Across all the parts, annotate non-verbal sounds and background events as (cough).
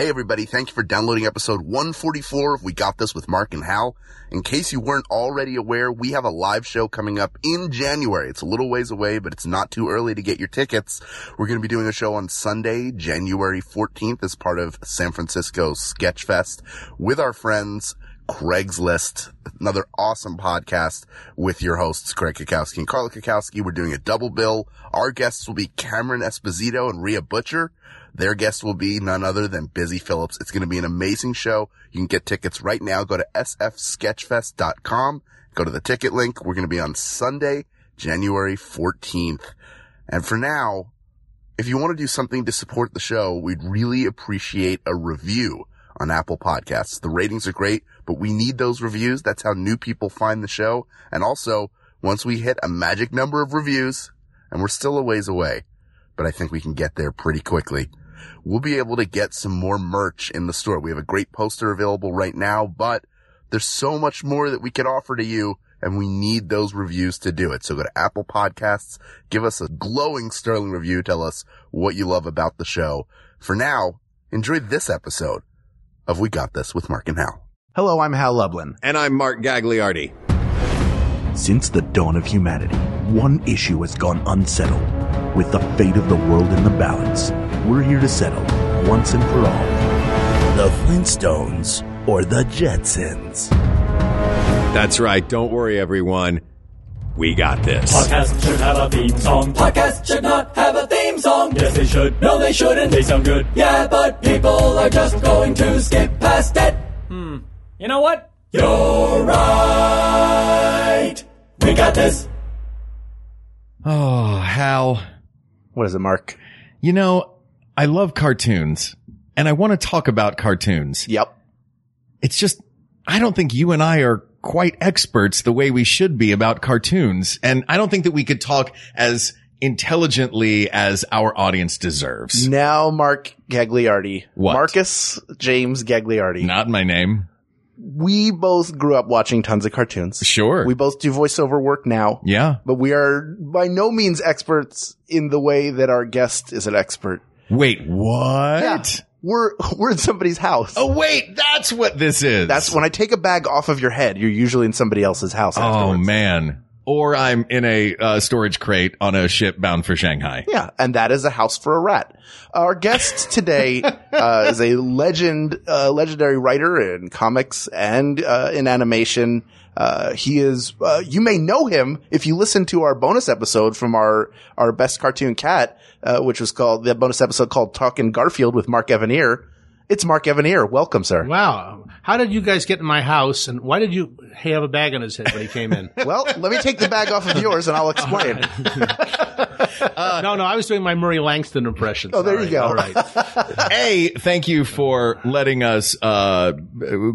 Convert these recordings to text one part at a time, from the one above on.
Hey everybody, thank you for downloading episode 144 of We Got This with Mark and Hal. In case you weren't already aware, we have a live show coming up in January. It's a little ways away, but it's not too early to get your tickets. We're going to be doing a show on Sunday, January 14th as part of San Francisco Sketchfest with our friends Craigslist, another awesome podcast with your hosts, Craig Cackowski and Carla Cackowski. We're doing a double bill. Our guests will be Cameron Esposito and Rhea Butcher. Their guest will be none other than Busy Phillips. It's going to be an amazing show. You can get tickets right now. Go to sfsketchfest.com. Go to the ticket link. We're going to be on Sunday, January 14th. And for now, if you want to do something to support the show, we'd really appreciate a review on Apple Podcasts. The ratings are great, but we need those reviews. That's how new people find the show. And also, once we hit a magic number of reviews, and we're still a ways away, but I think we can get there pretty quickly. We'll be able to get some more merch in the store. We have a great poster available right now, but there's so much more that we can offer to you and we need those reviews to do it. So go to Apple Podcasts, give us a glowing sterling review, tell us what you love about the show. For now, enjoy this episode of We Got This with Mark and Hal. Hello, I'm Hal Lublin. And I'm Mark Gagliardi. Since the dawn of humanity, one issue has gone unsettled. With the fate of the world in the balance, we're here to settle, once and for all, the Flintstones or the Jetsons. That's right. Don't worry, everyone. We got this. Podcast should have a theme song. Podcast should not have a theme song. Yes, they should. No, they shouldn't. They sound good. Yeah, but people are just going to skip past it. Hmm. You know what? You're right. We got this. Oh, Hal. What is it, Mark? You know, I love cartoons and I want to talk about cartoons. Yep. It's just, I don't think you and I are quite experts the way we should be about cartoons. And I don't think that we could talk as intelligently as our audience deserves. Now, Mark Gagliardi. What? Marcus James Gagliardi. Not my name. We both grew up watching tons of cartoons. Sure. We both do voiceover work now. yeah. But we are by no means experts in the way that our guest is an expert. Wait, what? We're, (laughs) we're in somebody's house. Oh, wait, that's what this is. That's when I take a bag off of your head. You're usually in somebody else's house. Oh, afterwards. man. Or I'm in a uh, storage crate on a ship bound for Shanghai. Yeah, and that is a house for a rat. Our guest (laughs) today uh, is a legend, uh, legendary writer in comics and uh, in animation. Uh, he is. Uh, you may know him if you listen to our bonus episode from our our best cartoon cat, uh, which was called the bonus episode called "Talking Garfield" with Mark Evanier. It's Mark Evanier. Welcome, sir. Wow. How did you guys get in my house and why did you have a bag on his head when he came in? (laughs) Well, let me take the bag off of yours and I'll (laughs) explain. (laughs) no, no, I was doing my Murray Langston impression. Oh, there you go. All right. A, thank you for letting us uh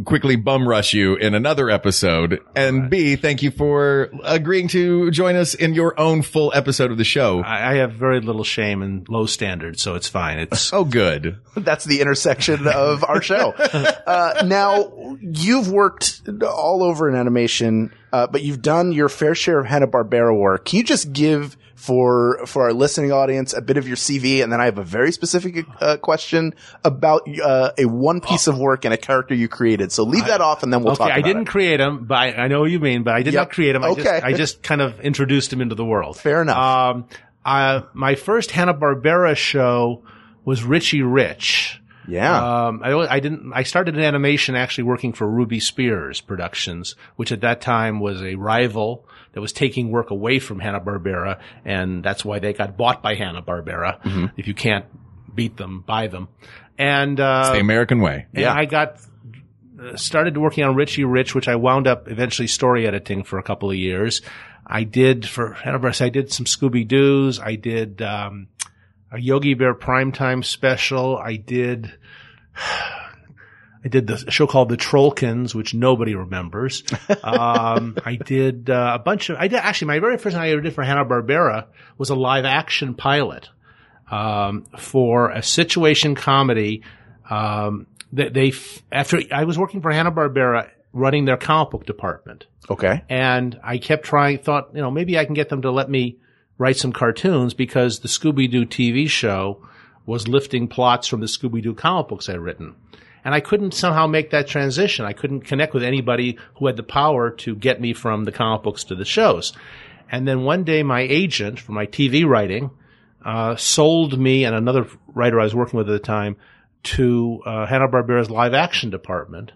quickly bum rush you in another episode. And B, thank you for agreeing to join us in your own full episode of the show. I, I have very little shame and low standards, so it's fine. It's Oh, good. That's the intersection of our show. (laughs) Uh, now, you've worked all over in animation, uh, but you've done your fair share of Hanna-Barbera work. Can you just give for, for our listening audience a bit of your CV? And then I have a very specific, uh, question about, uh, a one piece of work and a character you created. So leave that off and then we'll okay. talk I didn't it. create him, but I, I know what you mean. But I did Yep. not create him. I Okay. just, I just kind of introduced him into the world. Fair enough. Um, uh, my first Hanna Barbera show was Richie Rich. Yeah. Um, I, I didn't. I started in animation actually working for Ruby Spears Productions, which at that time was a rival that was taking work away from Hanna Barbera, and that's why they got bought by Hanna Barbera. Mm-hmm. If you can't beat them, buy them. And uh, The American way. and I got uh, started working on Richie Rich, which I wound up eventually story editing for a couple of years. I did for Hanna-Barbera, I did some Scooby Doo's. I did um, a Yogi Bear primetime special. I did. I did the show called The Trollkins, which nobody remembers. (laughs) Um, I did uh, a bunch of. I did actually my very first thing I ever did for Hanna Barbera was a live action pilot um, for a situation comedy. Um, that they after I was working for Hanna Barbera running their comic book department, okay. and I kept trying. Thought you know maybe I can get them to let me write some cartoons because the Scooby Doo TV show was lifting plots from the Scooby Doo comic books I'd written. And I couldn't somehow make that transition. I couldn't connect with anybody who had the power to get me from the comic books to the shows. And then one day my agent for my TV writing, uh, sold me and another writer I was working with at the time to, uh, Hanna-Barbera's live action department.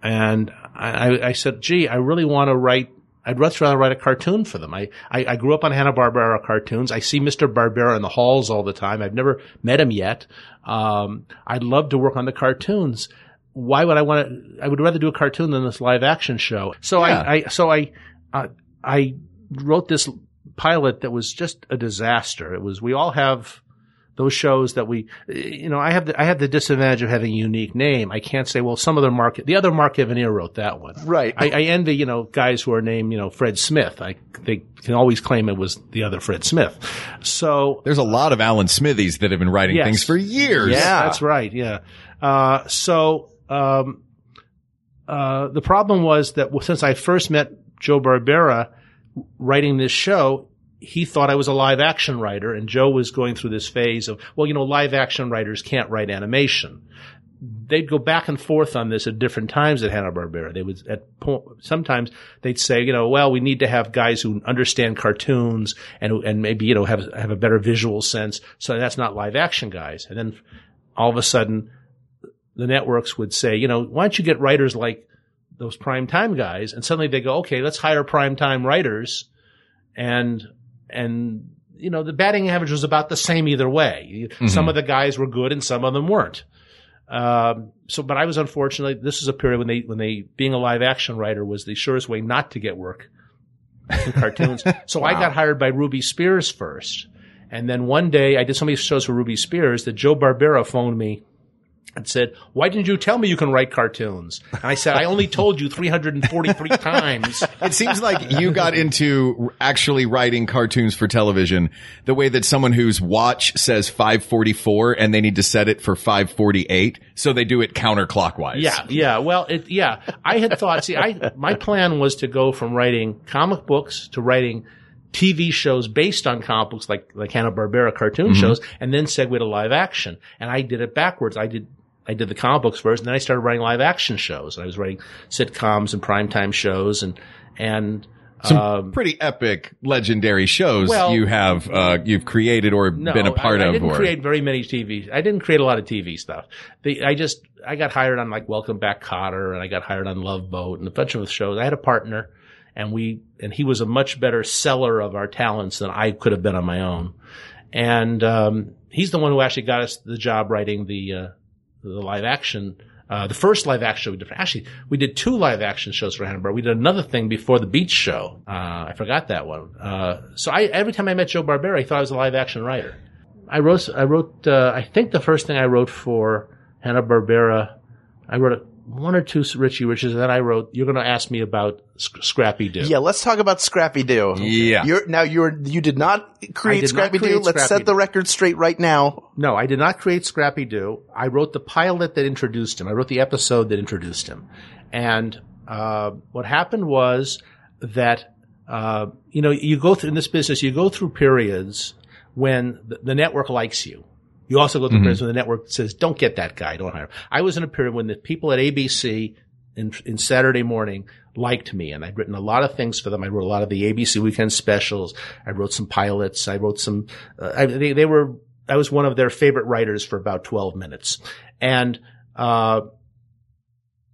And I, I said, gee, I really want to write I'd much rather write a cartoon for them. I, I, I grew up on Hanna-Barbera cartoons. I see Mr. Barbera in the halls all the time. I've never met him yet. Um, I'd love to work on the cartoons. Why would I want to, I would rather do a cartoon than this live action show. So Yeah. I, I, so I, uh, I wrote this pilot that was just a disaster. It was, we all have those shows that we, you know, I have the, I have the disadvantage of having a unique name. I can't say, well, some other market, the other Mark Evanier wrote that one. Right. I, I envy, you know, guys who are named, you know, Fred Smith. I, they can always claim it was the other Fred Smith. So, There's a lot of Alan Smithies that have been writing Yes. things for years. Yeah. that's right. Yeah. Uh, so, um, uh, the problem was that since I first met Joe Barbera writing this show, he thought I was a live action writer and Joe was going through this phase of, well, you know, live action writers can't write animation. They'd go back and forth on this at different times at Hanna-Barbera. They would, at sometimes they'd say, you know, well, we need to have guys who understand cartoons and, and maybe, you know, have, have a better visual sense. So that's not live action guys. And then all of a sudden the networks would say, you know, why don't you get writers like those prime time guys? And suddenly they go, okay, let's hire prime time writers. And, and, you know, the batting average was about the same either way. Some of the guys were good and some of them weren't. Um, so, but I was unfortunately, this is a period when they, when they, being a live action writer was the surest way not to get work in (laughs) cartoons. so I got hired by Ruby Spears first. And then one day I did so many shows for Ruby Spears that Joe Barbera phoned me and said, why didn't you tell me you can write cartoons? And I said, I only told you 343 (laughs) times. It seems like you got into actually writing cartoons for television the way that someone whose watch says 544 and they need to set it for 548. So they do it counterclockwise. Yeah, yeah. Well, it, yeah. I had thought, see, I, my plan was to go from writing comic books to writing TV shows based on comic books like, like Hanna-Barbera cartoon mm-hmm. shows and then segue to live action. And I did it backwards. I did, I did the comic books first and then I started writing live action shows. I was writing sitcoms and primetime shows and, and, Some um, pretty epic, legendary shows Well- you have, uh, you've created or no, been a part I, I of. didn't or create very many TV. I didn't create a lot of TV stuff. The, I just I got hired on like Welcome Back Kotter, and I got hired on Love Boat, and a bunch of shows. I had a partner, and we and he was a much better seller of our talents than I could have been on my own. And um, he's the one who actually got us the job writing the uh, the live action. Uh, the first live action we did, actually, we did two live action shows for Hanna-Barbera. We did another thing before the Beach Show. Uh, I forgot that one. Uh, so I, every time I met Joe Barbera, I thought I was a live action writer. I wrote, I wrote, uh, I think the first thing I wrote for Hanna-Barbera, I wrote a, one or two Richie Riches, and then I wrote, you're going to ask me about Sc- Scrappy Doo. Yeah, let's talk about Scrappy Doo. Yeah. You're, now you're, you did not create did not Scrappy Doo. Let's Scrappy set the record straight right now. No, I did not create Scrappy Doo. I wrote the pilot that introduced him. I wrote the episode that introduced him. And uh, what happened was that uh, you know you go through in this business, you go through periods when the, the network likes you. You also go through periods when the network says, "Don't get that guy, don't hire." him." I was in a period when the people at ABC in, in Saturday morning liked me, and I'd written a lot of things for them. I wrote a lot of the ABC weekend specials. I wrote some pilots. I wrote some. Uh, I, they, they were. I was one of their favorite writers for about twelve minutes, and uh,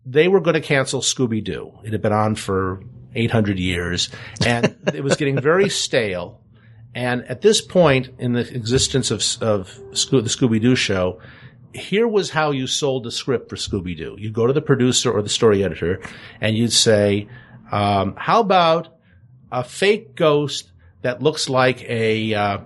they were going to cancel Scooby Doo. It had been on for eight hundred years, and it was getting very (laughs) stale. And at this point in the existence of, of Scoo- the Scooby Doo show, here was how you sold the script for Scooby Doo. You'd go to the producer or the story editor and you'd say, um, how about a fake ghost that looks like a, uh,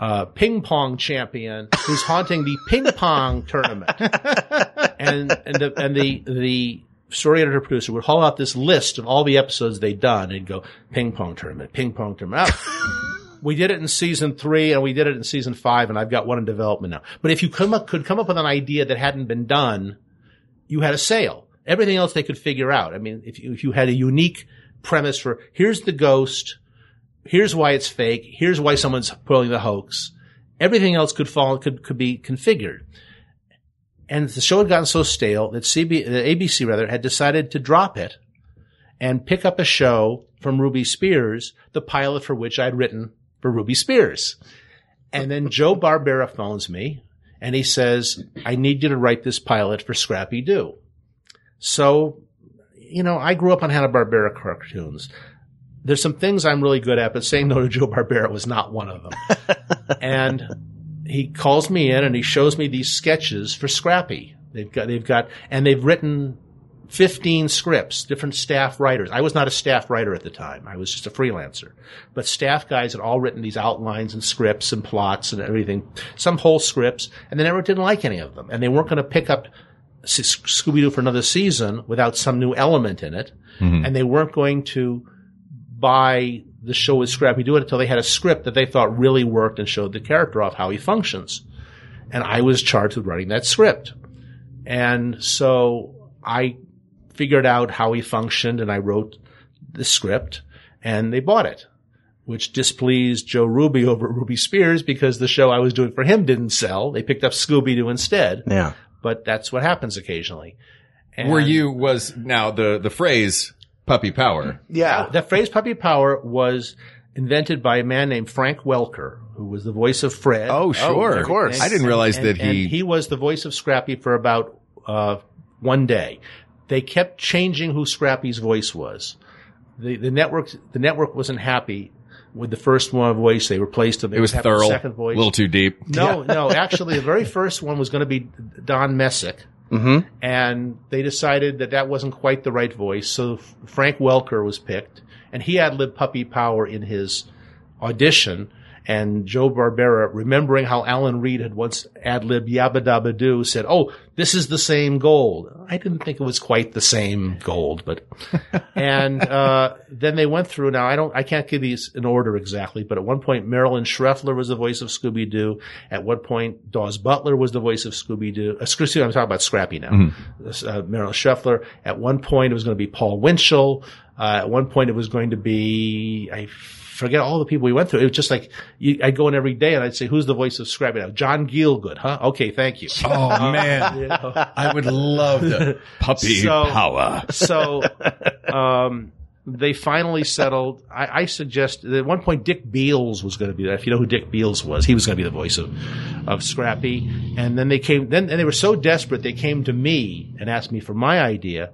uh, ping pong champion who's haunting the ping pong tournament. (laughs) and, and the, and the, the story editor producer would haul out this list of all the episodes they'd done and go, ping pong tournament, ping pong tournament. (laughs) We did it in season three and we did it in season five and I've got one in development now. But if you come up, could come up with an idea that hadn't been done, you had a sale. Everything else they could figure out. I mean, if you, if you had a unique premise for here's the ghost, here's why it's fake, here's why someone's pulling the hoax, Everything else could fall, could, could be configured. And the show had gotten so stale that CB, ABC rather had decided to drop it and pick up a show from Ruby Spears, the pilot for which I'd written for Ruby Spears. And then (laughs) Joe Barbera phones me and he says, I need you to write this pilot for Scrappy Doo. So, you know, I grew up on Hanna-Barbera cartoons. There's some things I'm really good at, but saying no to (laughs) Joe Barbera was not one of them. (laughs) and he calls me in and he shows me these sketches for Scrappy. They've got, they've got, and they've written 15 scripts, different staff writers. I was not a staff writer at the time. I was just a freelancer. But staff guys had all written these outlines and scripts and plots and everything, some whole scripts, and they never didn't like any of them. And they weren't going to pick up Scooby Doo for another season without some new element in it. Mm-hmm. And they weren't going to buy the show with Scrappy Doo until they had a script that they thought really worked and showed the character off how he functions. And I was charged with writing that script. And so I figured out how he functioned and I wrote the script and they bought it, which displeased Joe Ruby (laughs) over at Ruby Spears because the show I was doing for him didn't sell. They picked up Scooby Doo instead. Yeah. But that's what happens occasionally. And Were you was now the the phrase puppy power? Yeah. The phrase puppy power was invented by a man named Frank Welker, who was the voice of Fred. Oh, sure, of course. I didn't realize and, that and he. he was the voice of Scrappy for about uh, one day. They kept changing who Scrappy's voice was. The the network the network wasn't happy with the first one voice. They replaced him. They it was would have the thorough, Second a little too deep. No, no. Actually, the very first one was going to be Don Messick. Mm-hmm. And they decided that that wasn't quite the right voice. So Frank Welker was picked and he had lib puppy power in his audition. And Joe Barbera, remembering how Alan Reed had once ad lib Yabba Dabba Doo, said, Oh, this is the same gold. I didn't think it was quite the same gold, but, (laughs) and, uh, then they went through. Now I don't, I can't give these in order exactly, but at one point Marilyn Schreffler was the voice of Scooby Doo. At one point Daws Butler was the voice of Scooby Doo. Uh, excuse me, I'm talking about Scrappy now. Uh, Marilyn Schreffler. At one point it was going to be Paul Winchell. Uh, at one point it was going to be, I forget all the people we went through. It was just like, you, I'd go in every day and I'd say, who's the voice of Scrappy now? John Gielgud, huh? Okay, thank you. Oh (laughs) man, You know? I would love the (laughs) puppy So- power. so um, they finally settled. I, I suggest at one point Dick Beals was going to be that. If you know who Dick Beals was, he was going to be the voice of of Scrappy. And then they came. Then and they were so desperate they came to me and asked me for my idea.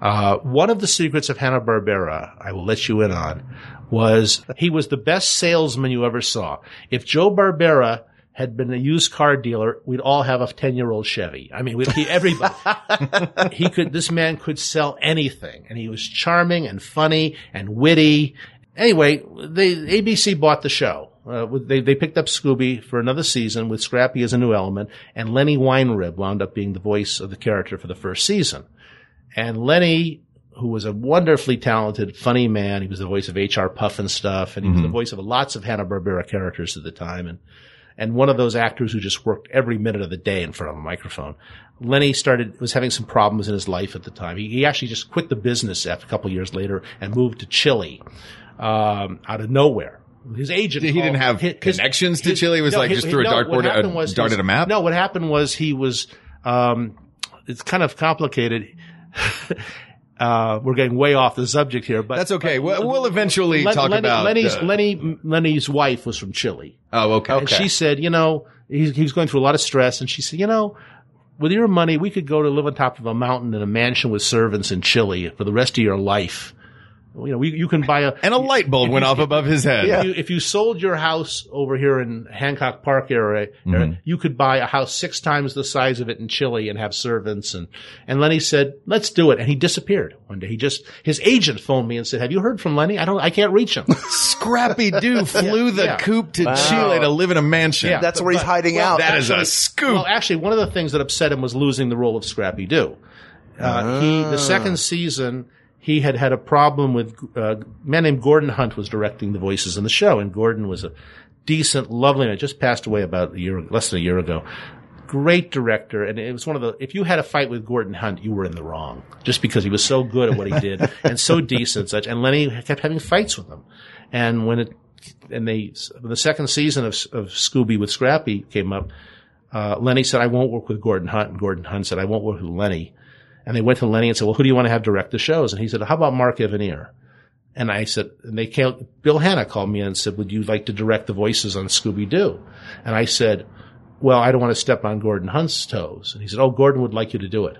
Uh, one of the secrets of Hanna Barbera, I will let you in on, was he was the best salesman you ever saw. If Joe Barbera had been a used car dealer, we'd all have a 10 year old Chevy. I mean, he, everybody, (laughs) he could, this man could sell anything and he was charming and funny and witty. Anyway, they, ABC bought the show. Uh, they, they picked up Scooby for another season with Scrappy as a new element and Lenny Weinrib wound up being the voice of the character for the first season. And Lenny, who was a wonderfully talented, funny man, he was the voice of H.R. Pufnstuf, and he was the voice of lots of Hanna-Barbera characters at the time, and, and one of those actors who just worked every minute of the day in front of a microphone. Lenny started, was having some problems in his life at the time. He, he actually just quit the business after a couple years later and moved to Chile, um, out of nowhere. His agent. He didn't have his- his- connections to Chile? It was like just threw a what dartboard- a was dart a map? No, what happened was he was, um, it's kind of complicated. (laughs) uh, we're getting way off the subject here, but That's okay. We'll, we'll eventually Len- talk Lenny, about Lenny's uh, Lenny Lenny's wife was from Chile, Oh, okay. and she said, you know, he, he was going through a lot of stress, and she said, you know, with your money, we could go to live on top of a mountain in a mansion with servants in Chile for the rest of your life. You know, we, you can buy a and a light bulb went off above his head. if, you, if you sold your house over here in Hancock Park area, Mm-hmm. you could buy a house six times the size of it in Chile and have servants. And, and Lenny said, let's do it. And he disappeared one day. He just, his agent phoned me and said, have you heard from Lenny? I don't, I can't reach him. (laughs) Scrappy Doo (laughs) flew the yeah. coop to Chile to live in a mansion. Yeah. That's where he's hiding out. That is a scoop. Well, actually, one of the things that upset him was losing the role of Scrappy Doo. Uh, he, the second season, he had had a problem with uh, a man named Gordon Hunt was directing the voices in the show, and Gordon was a decent, lovely man. Just passed away about a year, less than a year ago. Great director, and it was one of the. If you had a fight with Gordon Hunt, you were in the wrong, just because he was so good at what he (laughs) did and so decent. Such, and Lenny kept having fights with him. And when it and they, when the second season of, of Scooby with Scrappy came up, uh, Lenny said, I won't work with Gordon Hunt. And Gordon Hunt said, I won't work with Lenny. And they went to Lenny and said, well, who do you want to have direct the shows? And he said, how about Mark Evanier? And I said, and they came, Bill Hanna called me and said, would you like to direct the voices on Scooby Doo? And I said, well, I don't want to step on Gordon Hunt's toes. And he said, oh, Gordon would like you to do it.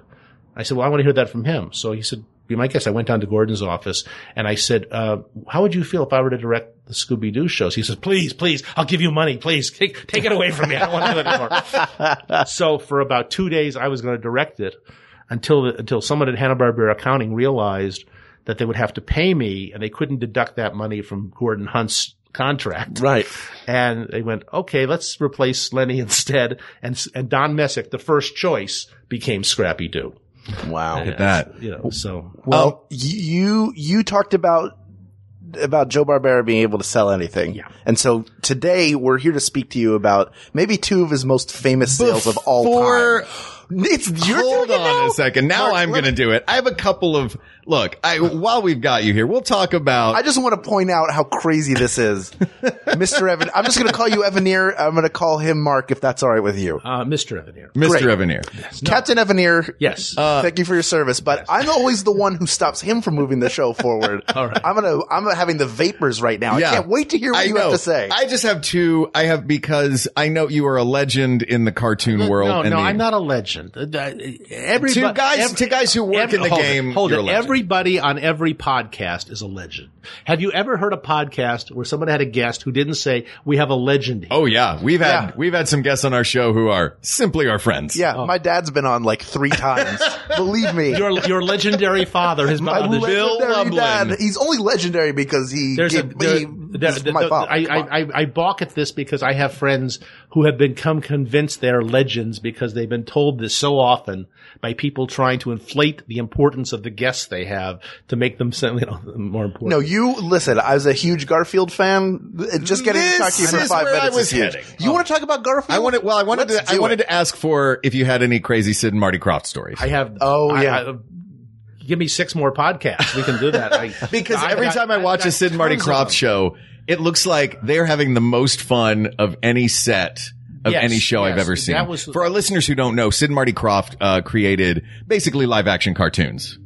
I said, well, I want to hear that from him. So he said, be my guest. I went down to Gordon's office and I said, uh, how would you feel if I were to direct the Scooby Doo shows? He says, please, please, I'll give you money. Please take, take it away from me. I don't want to do it anymore. (laughs) so for about two days, I was going to direct it until, the, until someone at Hanna-Barbera accounting realized that they would have to pay me and they couldn't deduct that money from Gordon Hunt's contract. Right. And they went, okay, let's replace Lenny (laughs) instead. And, and Don Messick, the first choice, became Scrappy Doo. Wow. At that. You know, so Well, you you talked about about Joe Barbera being able to sell anything. Yeah. And so today we're here to speak to you about maybe two of his most famous sales of all time. (laughs) It's you're Hold doing it on now? a second. Now Mark, I'm going to do it. I have a couple of look. I while we've got you here, we'll talk about. I just want to point out how crazy this is. (laughs) Mr. Evan, I'm just going to call you Evanier. I'm going to call him Mark if that's all right with you. uh, Mr. Evanier. Mr. great. Evanier. Captain Evanier. Yes. thank you for your service, but I'm always the one who stops him from moving the show forward. (laughs) All right. I'm gonna, I'm having the vapors right now. I can't wait to hear what I you know. have to say. I just have two. I have because I know you are a legend in the cartoon world. no, and no, the- I'm not a legend. Uh, Everybody, To guys- to guys who work in the hold game, It, hold you're it. a. Everybody on every podcast is a legend. Have you ever heard a podcast where someone had a guest who didn't say, "We have a legend"? Here. Oh yeah, we've had Yeah. we've had some guests on our show who are simply our friends. yeah, my dad's been on like three times. (laughs) Believe me. Your your legendary father has been my on the show. Bill legendary dad. He's only legendary because he There's a gave there, me there- he's there- my there- father. I, I, I, I balk at this because I have friends who have become convinced they're legends because they've been told this so often by people trying to inflate the importance of the guests they have to make them sound, (laughs) you know, more important. No, you listen. I was a huge Garfield fan. Just getting to talk to you for five where I minutes was is huge. heading. You want to talk about Garfield? I wanted. Well, I wanted Let's to. I wanted it. to ask for if you had any crazy Sid and Marty Krofft stories. I have. Oh, I- yeah. I- give me six more podcasts. We can do that. I, (laughs) because I've every got- time I watch a Sid and Marty Krofft show, it looks like they're having the most fun of any set of Yes, any show I've ever seen. Was- For our listeners who don't know, Sid and Marty Krofft uh, created basically live action cartoons.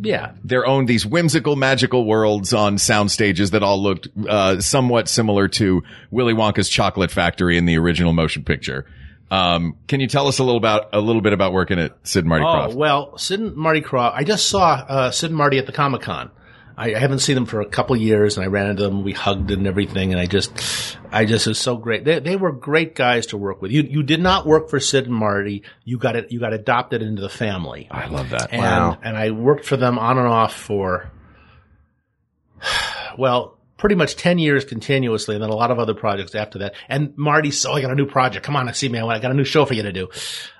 Yeah. Their own these whimsical, magical worlds on sound stages that all looked uh, somewhat similar to Willy Wonka's Chocolate Factory in the original motion picture. Um, can you tell us a little about a little bit about working at Sid and Marty Oh Krofft? well, Sid and Marty Krofft. I just saw uh, Sid and Marty at the Comic Con. I, I haven't seen them for a couple years, and I ran into them. We hugged and everything, and I just, I just was so great. They, they were great guys to work with. You you did not work for Sid and Marty. You got it. You got adopted into the family. I love that. and, Wow. And I worked for them on and off for, (sighs) well, pretty much 10 years continuously and then a lot of other projects after that. And Marty, so I got a new project. Come on, see me. I got a new show for you to do.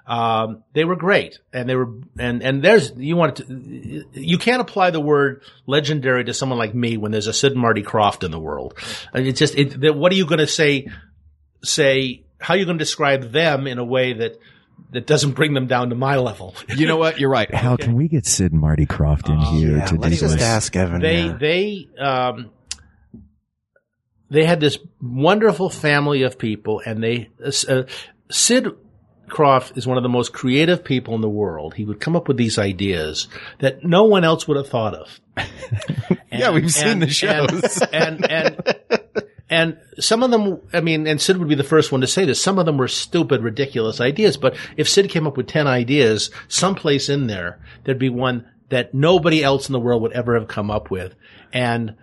Um, they were great and they were, and, and there's, you want to, you can't apply the word legendary to someone like me when there's a Sid Marty Krofft in the world. It's just, it, what are you going to say, say, how are you going to describe them in a way that, that doesn't bring them down to my level? (laughs) You know what? You're right. How can we get Sid and Marty Krofft in here Yeah, to let's do just this? ask Evan. they yeah. they um they had this wonderful family of people and they uh, sid Krofft is one of the most creative people in the world he would come up with these ideas that no one else would have thought of (laughs) Yeah, we've seen the shows. and, and and and some of them, I mean, and Sid would be the first one to say this. Some of them were stupid, ridiculous ideas. But if Sid came up with ten ideas, someplace in there, there'd be one that nobody else in the world would ever have come up with. And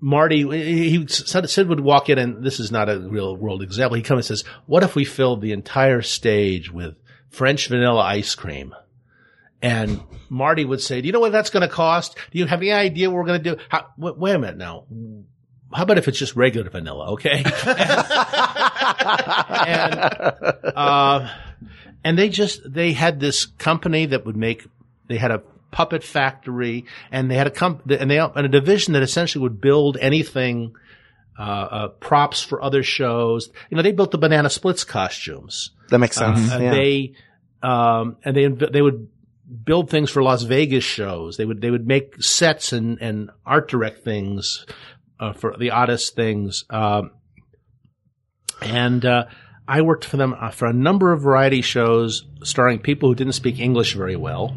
Marty, he, Sid would walk in, and this is not a real world example. He comes and says, "What if we filled the entire stage with French vanilla ice cream?" And Marty would say, "Do you know what that's going to cost? Do you have any idea what we're going to do? How, wait, wait a minute now." How about if it's just regular vanilla, okay? (laughs) and uh, and they just they had this company that would make they had a puppet factory and they had a comp and they and a division that essentially would build anything uh, uh, props for other shows. You know, they built the Banana Splits costumes. that makes sense. Uh, yeah. They um, and they they would build things for Las Vegas shows. They would they would make sets and and art direct things uh, for the oddest things. Um, and uh, I worked for them uh, for a number of variety shows starring people who didn't speak English very well.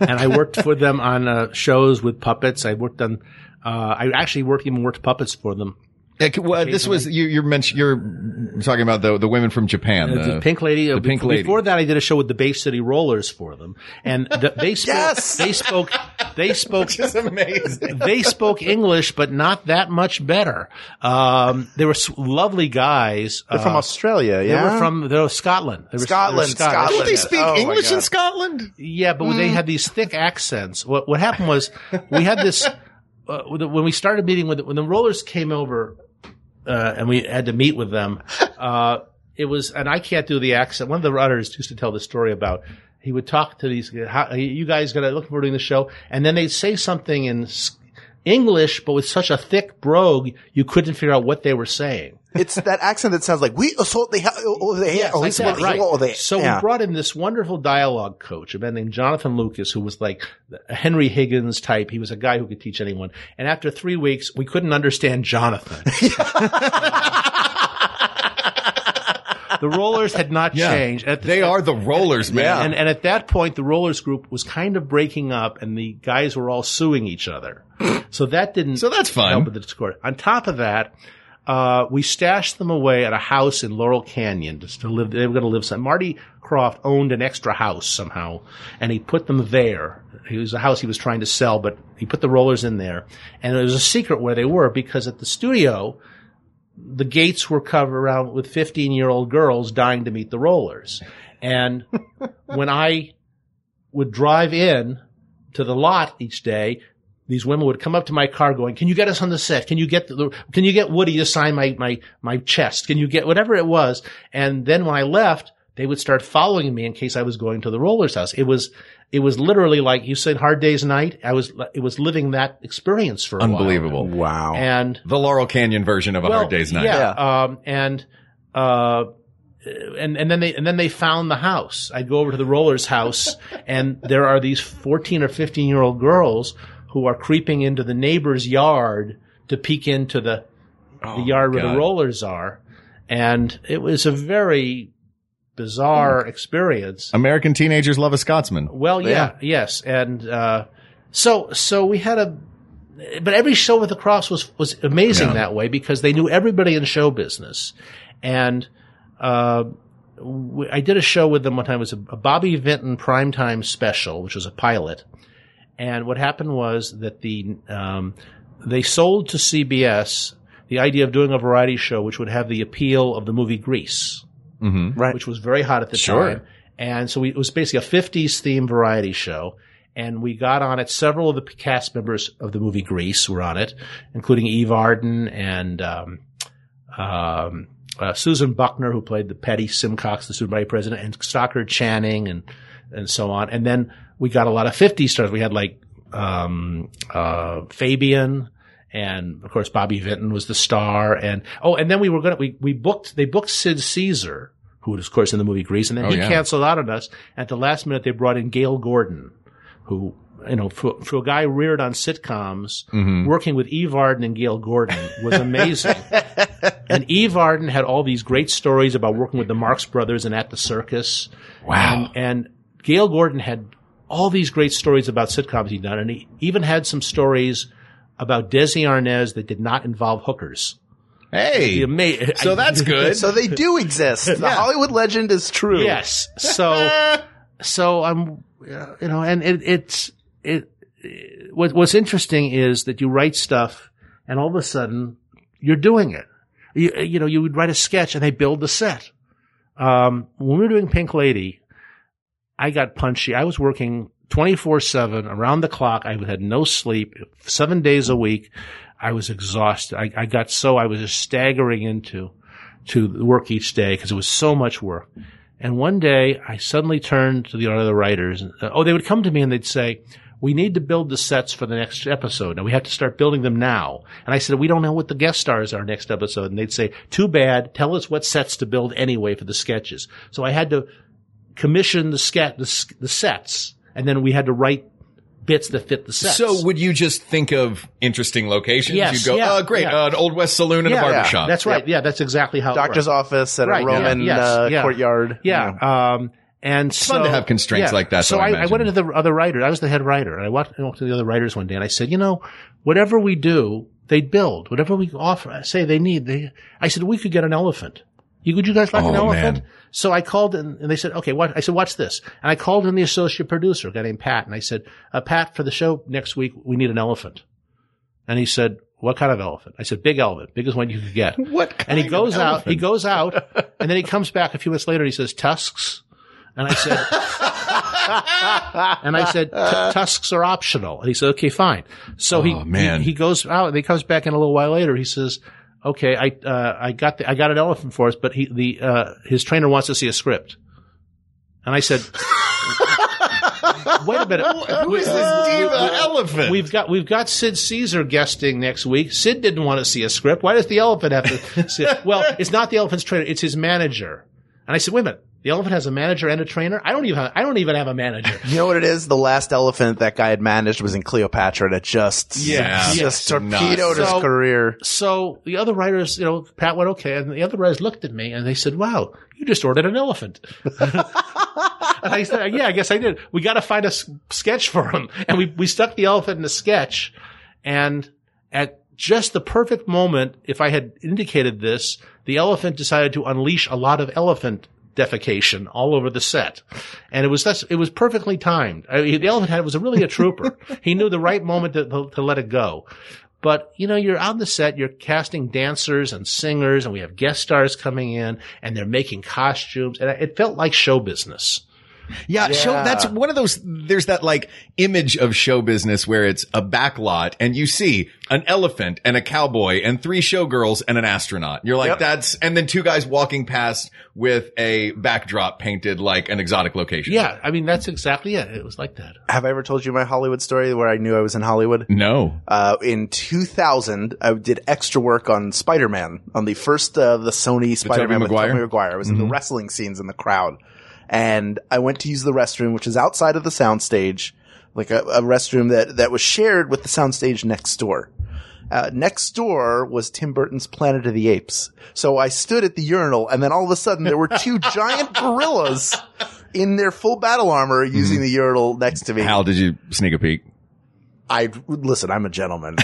And I worked for them on uh, shows with puppets. I worked on. Uh, I actually worked even worked puppets for them. Yeah, well, this was you. You're mentioning. You're talking about the the women from Japan. Uh, the Pink Lady. uh, the Pink before, Lady. Before that, I did a show with the Bay City Rollers for them, and the, they (laughs) spoke. Yes! They spoke. They spoke. (laughs) It's amazing. they spoke English, but not that much better. Um, they were lovely guys. They're from Uh, Australia, They were from they were Scotland. They were, Scotland, they were Scottish. Scotland. Don't they speak Oh, English in Scotland? Yeah, but they had these thick accents. What what happened was we had this (laughs) uh, when we started meeting with when the rollers came over uh, and we had to meet with them. (laughs) Uh, it was and I can't do the accent. One of the runners used to tell the story about he would talk to these how, you guys gonna look for doing the show, and then they'd say something in English, but with such a thick brogue you couldn't figure out what they were saying. It's that accent that sounds like we assault the oh, the Yes, oh, like that, what- right. oh, the- So yeah. we brought in this wonderful dialogue coach, a man named Jonathan Lucas, who was like a Henry Higgins type. He was a guy who could teach anyone. And after three weeks, we couldn't understand Jonathan. (laughs) the rollers had not Yeah. changed. At the- They are the rollers, man. and, and at that point, the rollers group was kind of breaking up, and the guys were all suing each other. (gasps) So that didn't. So that's fine. Help with the discord. On top of that, uh, we stashed them away at a house in Laurel Canyon just to live. They were going to live. Some Marty Krofft owned an extra house somehow, and he put them there. It was a house he was trying to sell, but he put the rollers in there, and it was a secret where they were because at the studio, the gates were covered around with 15 year old girls dying to meet the rollers. And (laughs) when I would drive in to the lot each day, these women would come up to my car going, can you get us on the set? Can you get the, can you get Woody to sign my, my, my chest? Can you get whatever it was? And then when I left, they would start following me in case I was going to the roller's house. It was, it was literally like you said, hard day's night. I was, it was living that experience for a while. Unbelievable. wow. And The Laurel Canyon version of a Hard Day's Night. Yeah. Um, and, uh, and, and then they, and then they found the house. I'd go over to the roller's house (laughs) and there are these 14 or 15 year old girls who are creeping into the neighbor's yard to peek into the, the yard where God. the rollers are. And it was a very bizarre experience. American teenagers love a Scotsman. Well, yeah, yes, and uh, so so we had a, but every show with the Cross was was amazing Yeah. that way because they knew everybody in show business, and uh, we, I did a show with them one time. It was a, a Bobby Vinton primetime special, which was a pilot, and what happened was that the um, they sold to CBS the idea of doing a variety show which would have the appeal of the movie Grease Mm-hmm. right. which was very hot at the Sure. time. And so we, it was basically a 50s themed variety show. And we got on it. Several of the cast members of the movie Grease were on it, including Eve Arden and um, um, uh, Susan Buckner, who played the Patty Simcox, the student body president, and Stockard Channing, and and so on. And then we got a lot of 50 stars. We had like um, uh, Fabian, and of course Bobby Vinton was the star. And oh, and then we were gonna we we booked they booked Sid Caesar, who was of course in the movie Grease, and then Oh, he yeah. canceled out on us. At the last minute, they brought in Gale Gordon, who. You know, for, for a guy reared on sitcoms, Mm-hmm. working with Eve Arden and Gale Gordon was amazing. (laughs) and Eve Arden had all these great stories about working with the Marx Brothers and at the circus. Wow. And, and Gale Gordon had all these great stories about sitcoms he'd done, and he even had some stories about Desi Arnaz that did not involve hookers. Hey. Ama- So that's (laughs) good. so they do exist. The (laughs) Hollywood legend is true. Yes. So, (laughs) so I'm, uh, you know, and it, it's, it, it, what, what's interesting is that you write stuff and all of a sudden you're doing it. You, you know, you would write a sketch and they build the set. Um, when we were doing Pink Lady, I got punchy. I was working 24 seven around the clock. I had no sleep, seven days a week. I was exhausted. I, I got so I was just staggering into to work each day because it was so much work. And one day I suddenly turned to the other writers. And, uh, oh, they would come to me and they'd say, we need to build the sets for the next episode. And we have to start building them now. And I said, we don't know what the guest stars are next episode. And they'd say, too bad. Tell us what sets to build anyway for the sketches. So I had to commission the, ske- the, the sets and then we had to write bits that fit the sets. So would you just think of interesting locations? Yes, you go, yeah, oh, great, yeah. uh, an Old West Saloon and yeah, a barbershop. That's right. Yeah, that's exactly how. it Doctor's works. office at Right, a yeah, Roman yes, uh, yeah. courtyard. Yeah. Um, and so, fun to have constraints yeah. like that, So I I, I went into the other writer. I was the head writer, and I walked, I walked to the other writers one day, and I said, you know, whatever we do, they build. Whatever we offer, say they need. They, I said we could get an elephant. You, would you guys like an Oh, elephant? man. So I called in, and they said, okay, what? I said, watch this. And I called in the associate producer, a guy named Pat, and I said, uh, Pat, for the show next week, we need an elephant. And he said, what kind of elephant? I said, big elephant, biggest one you could get. (laughs) What And he goes out, he goes out, and then he comes back a few minutes later and he says, tusks. And I said, (laughs) and I said, tusks are optional. And he said, okay, fine. So he, Oh, man. he, he goes out and he comes back in a little while later. He says, okay, I, uh, I got the, I got an elephant for us, but he, the, uh, his trainer wants to see a script. And I said, (laughs) wait a minute. Who is this diva elephant? We've got we've got Sid Caesar guesting next week. Sid didn't want to see a script. Why does the elephant have to? (laughs) Well, it's not the elephant's trainer; it's his manager. And I said, wait a minute. The elephant has a manager and a trainer. I don't even have, I don't even have a manager. (laughs) You know what it is? The last elephant that guy had managed was in Cleopatra, and it just Yeah. just Yes. torpedoed his So- career. So the other writers, you know, Pat went okay, and the other writers looked at me and they said, "Wow, you just ordered an elephant." (laughs) and I said, "Yeah, I guess I did. We got to find a s- sketch for him." And we we stuck the elephant in the sketch, and at just the perfect moment, if I had indicated this, the elephant decided to unleash a lot of elephant defecation all over the set, and it was that's it was perfectly timed. I mean, the elephant had was really a trooper. (laughs) he knew the right moment to, to, to let it go. But you know, you're on the set, you're casting dancers and singers, and we have guest stars coming in, and they're making costumes, and it felt like show business. Yeah, show that's one of those there's that like image of show business where it's a backlot and you see an elephant and a cowboy and three showgirls and an astronaut. You're like Yep. that's and then two guys walking past with a backdrop painted like an exotic location. Yeah, I mean that's exactly it. It was like that. Have I ever told you my Hollywood story where I knew I was in Hollywood? No. Uh, in 2000, I did extra work on Spider-Man on the first uh, the Sony Spider-Man with Maguire? Tobey Maguire. I was in the wrestling scenes in the crowd, and I went to use the restroom, which is outside of the soundstage, like a, a restroom that that was shared with the soundstage next door. Uh, next door was Tim Burton's Planet of the Apes. So I stood at the urinal, and then all of a sudden there were two (laughs) giant gorillas in their full battle armor using the urinal next to me. How did you sneak a peek? I listen. I'm a gentleman,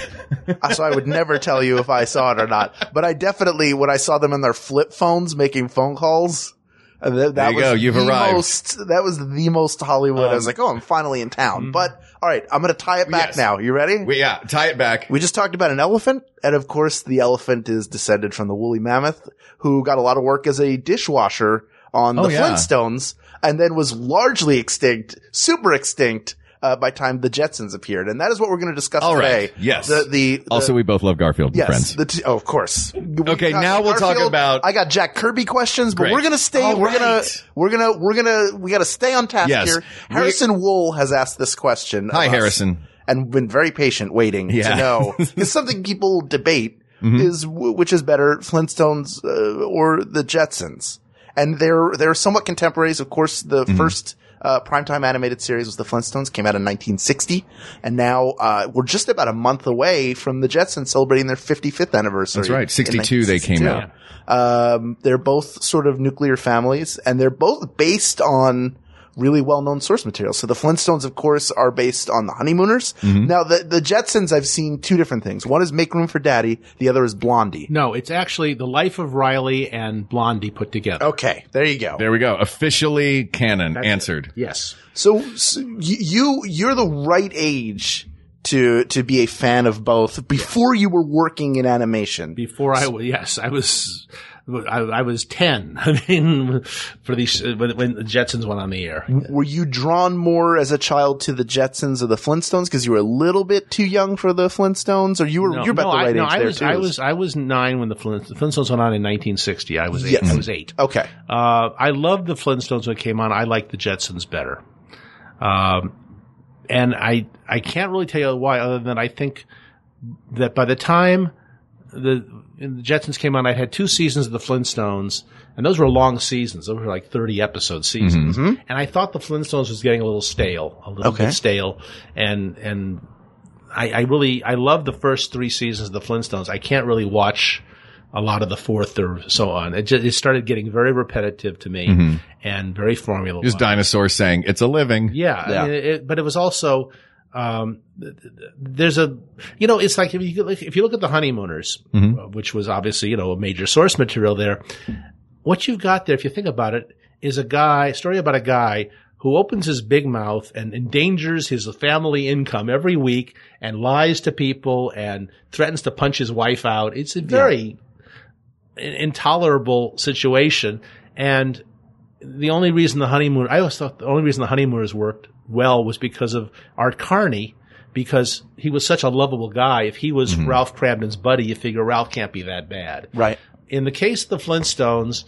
so I would never tell you if I saw it or not. But I definitely, when I saw them in their flip phones making phone calls, uh, that, that There you was go, you've arrived. Most, that was the most Hollywood. I was um, like, oh, I'm finally in town. Mm-hmm. But all right, I'm going to tie it back Yes. now. You ready? Wait, yeah, tie it back. We just talked about an elephant, and of course, the elephant is descended from the woolly mammoth, who got a lot of work as a dishwasher on oh, the Oh, yeah. Flintstones, and then was largely extinct, super extinct. Uh, by time the Jetsons appeared, and that is what we're going to discuss All today. right. Yes. The the, the also, we both love Garfield yes. friends. The t- oh, of course. Okay, now we'll talk about- I got Jack Kirby questions, but Great. we're gonna stay. All we're gonna we're gonna we're gonna we got to stay on task Yes. here. We- Harrison Wool has asked this question. Hi, Harrison. and been very patient waiting Yeah. to know. (laughs) it's something people debate Mm-hmm. is w- which is better, Flintstones uh, or the Jetsons. And they're they're somewhat contemporaries. Of course, the Mm-hmm. first uh, primetime animated series was the Flintstones, came out in 1960, and now uh, we're just about a month away from the Jetsons celebrating their 55th anniversary. That's right. 62 they came out. Um, they're both sort of nuclear families, and they're both based on really well-known source material. So the Flintstones, of course, are based on the Honeymooners. Mm-hmm. Now, the the Jetsons, I've seen two different things. One is Make Room for Daddy. The other is Blondie. No, it's actually the life of Riley and Blondie put together. Okay, there you go. There we go. Officially canon answered. Yes. So, so you you're the right age to to be a fan of both before you were working in animation. Before I was, yes, I was, I, I was 10. (laughs) I mean, for these, when, when the Jetsons went on the air. Were you drawn more as a child to the Jetsons or the Flintstones because you were a little bit too young for the Flintstones, or you were you're about no, the I, right no, age I there was, too? I was, I was nine when the Flintstones, the Flintstones went on in 1960. I was eight. Yes. I was eight. okay. Uh, I loved the Flintstones when it came on. I liked the Jetsons better. Um, and I, I can't really tell you why other than I think that by the time the, and the Jetsons came on, I'd had two seasons of the Flintstones, and those were long seasons. Those were like 30 episode seasons. Mm-hmm. And I thought the Flintstones was getting a little stale, a little Okay. bit stale. And, and I, I really, I love the first three seasons of the Flintstones. I can't really watch a lot of the fourth or so on. It just, it started getting very repetitive to me mm-hmm. and very formula. Just dinosaurs saying it's a living. Yeah, Yeah. I mean, it, but it was also um, th- th- there's a you know it's like if you look, if you look at the honeymooners, uh, which was obviously you know a major source material there. What you've got there, if you think about it, is a guy story about a guy who opens his big mouth and endangers his family income every week and lies to people and threatens to punch his wife out. It's a very in- intolerable situation. And the only reason the honeymoon, I always thought the only reason the honeymooners worked well was because of Art Carney, because he was such a lovable guy. If he was mm-hmm. Ralph Kramden's buddy, you figure Ralph can't be that bad. Right. In the case of the Flintstones,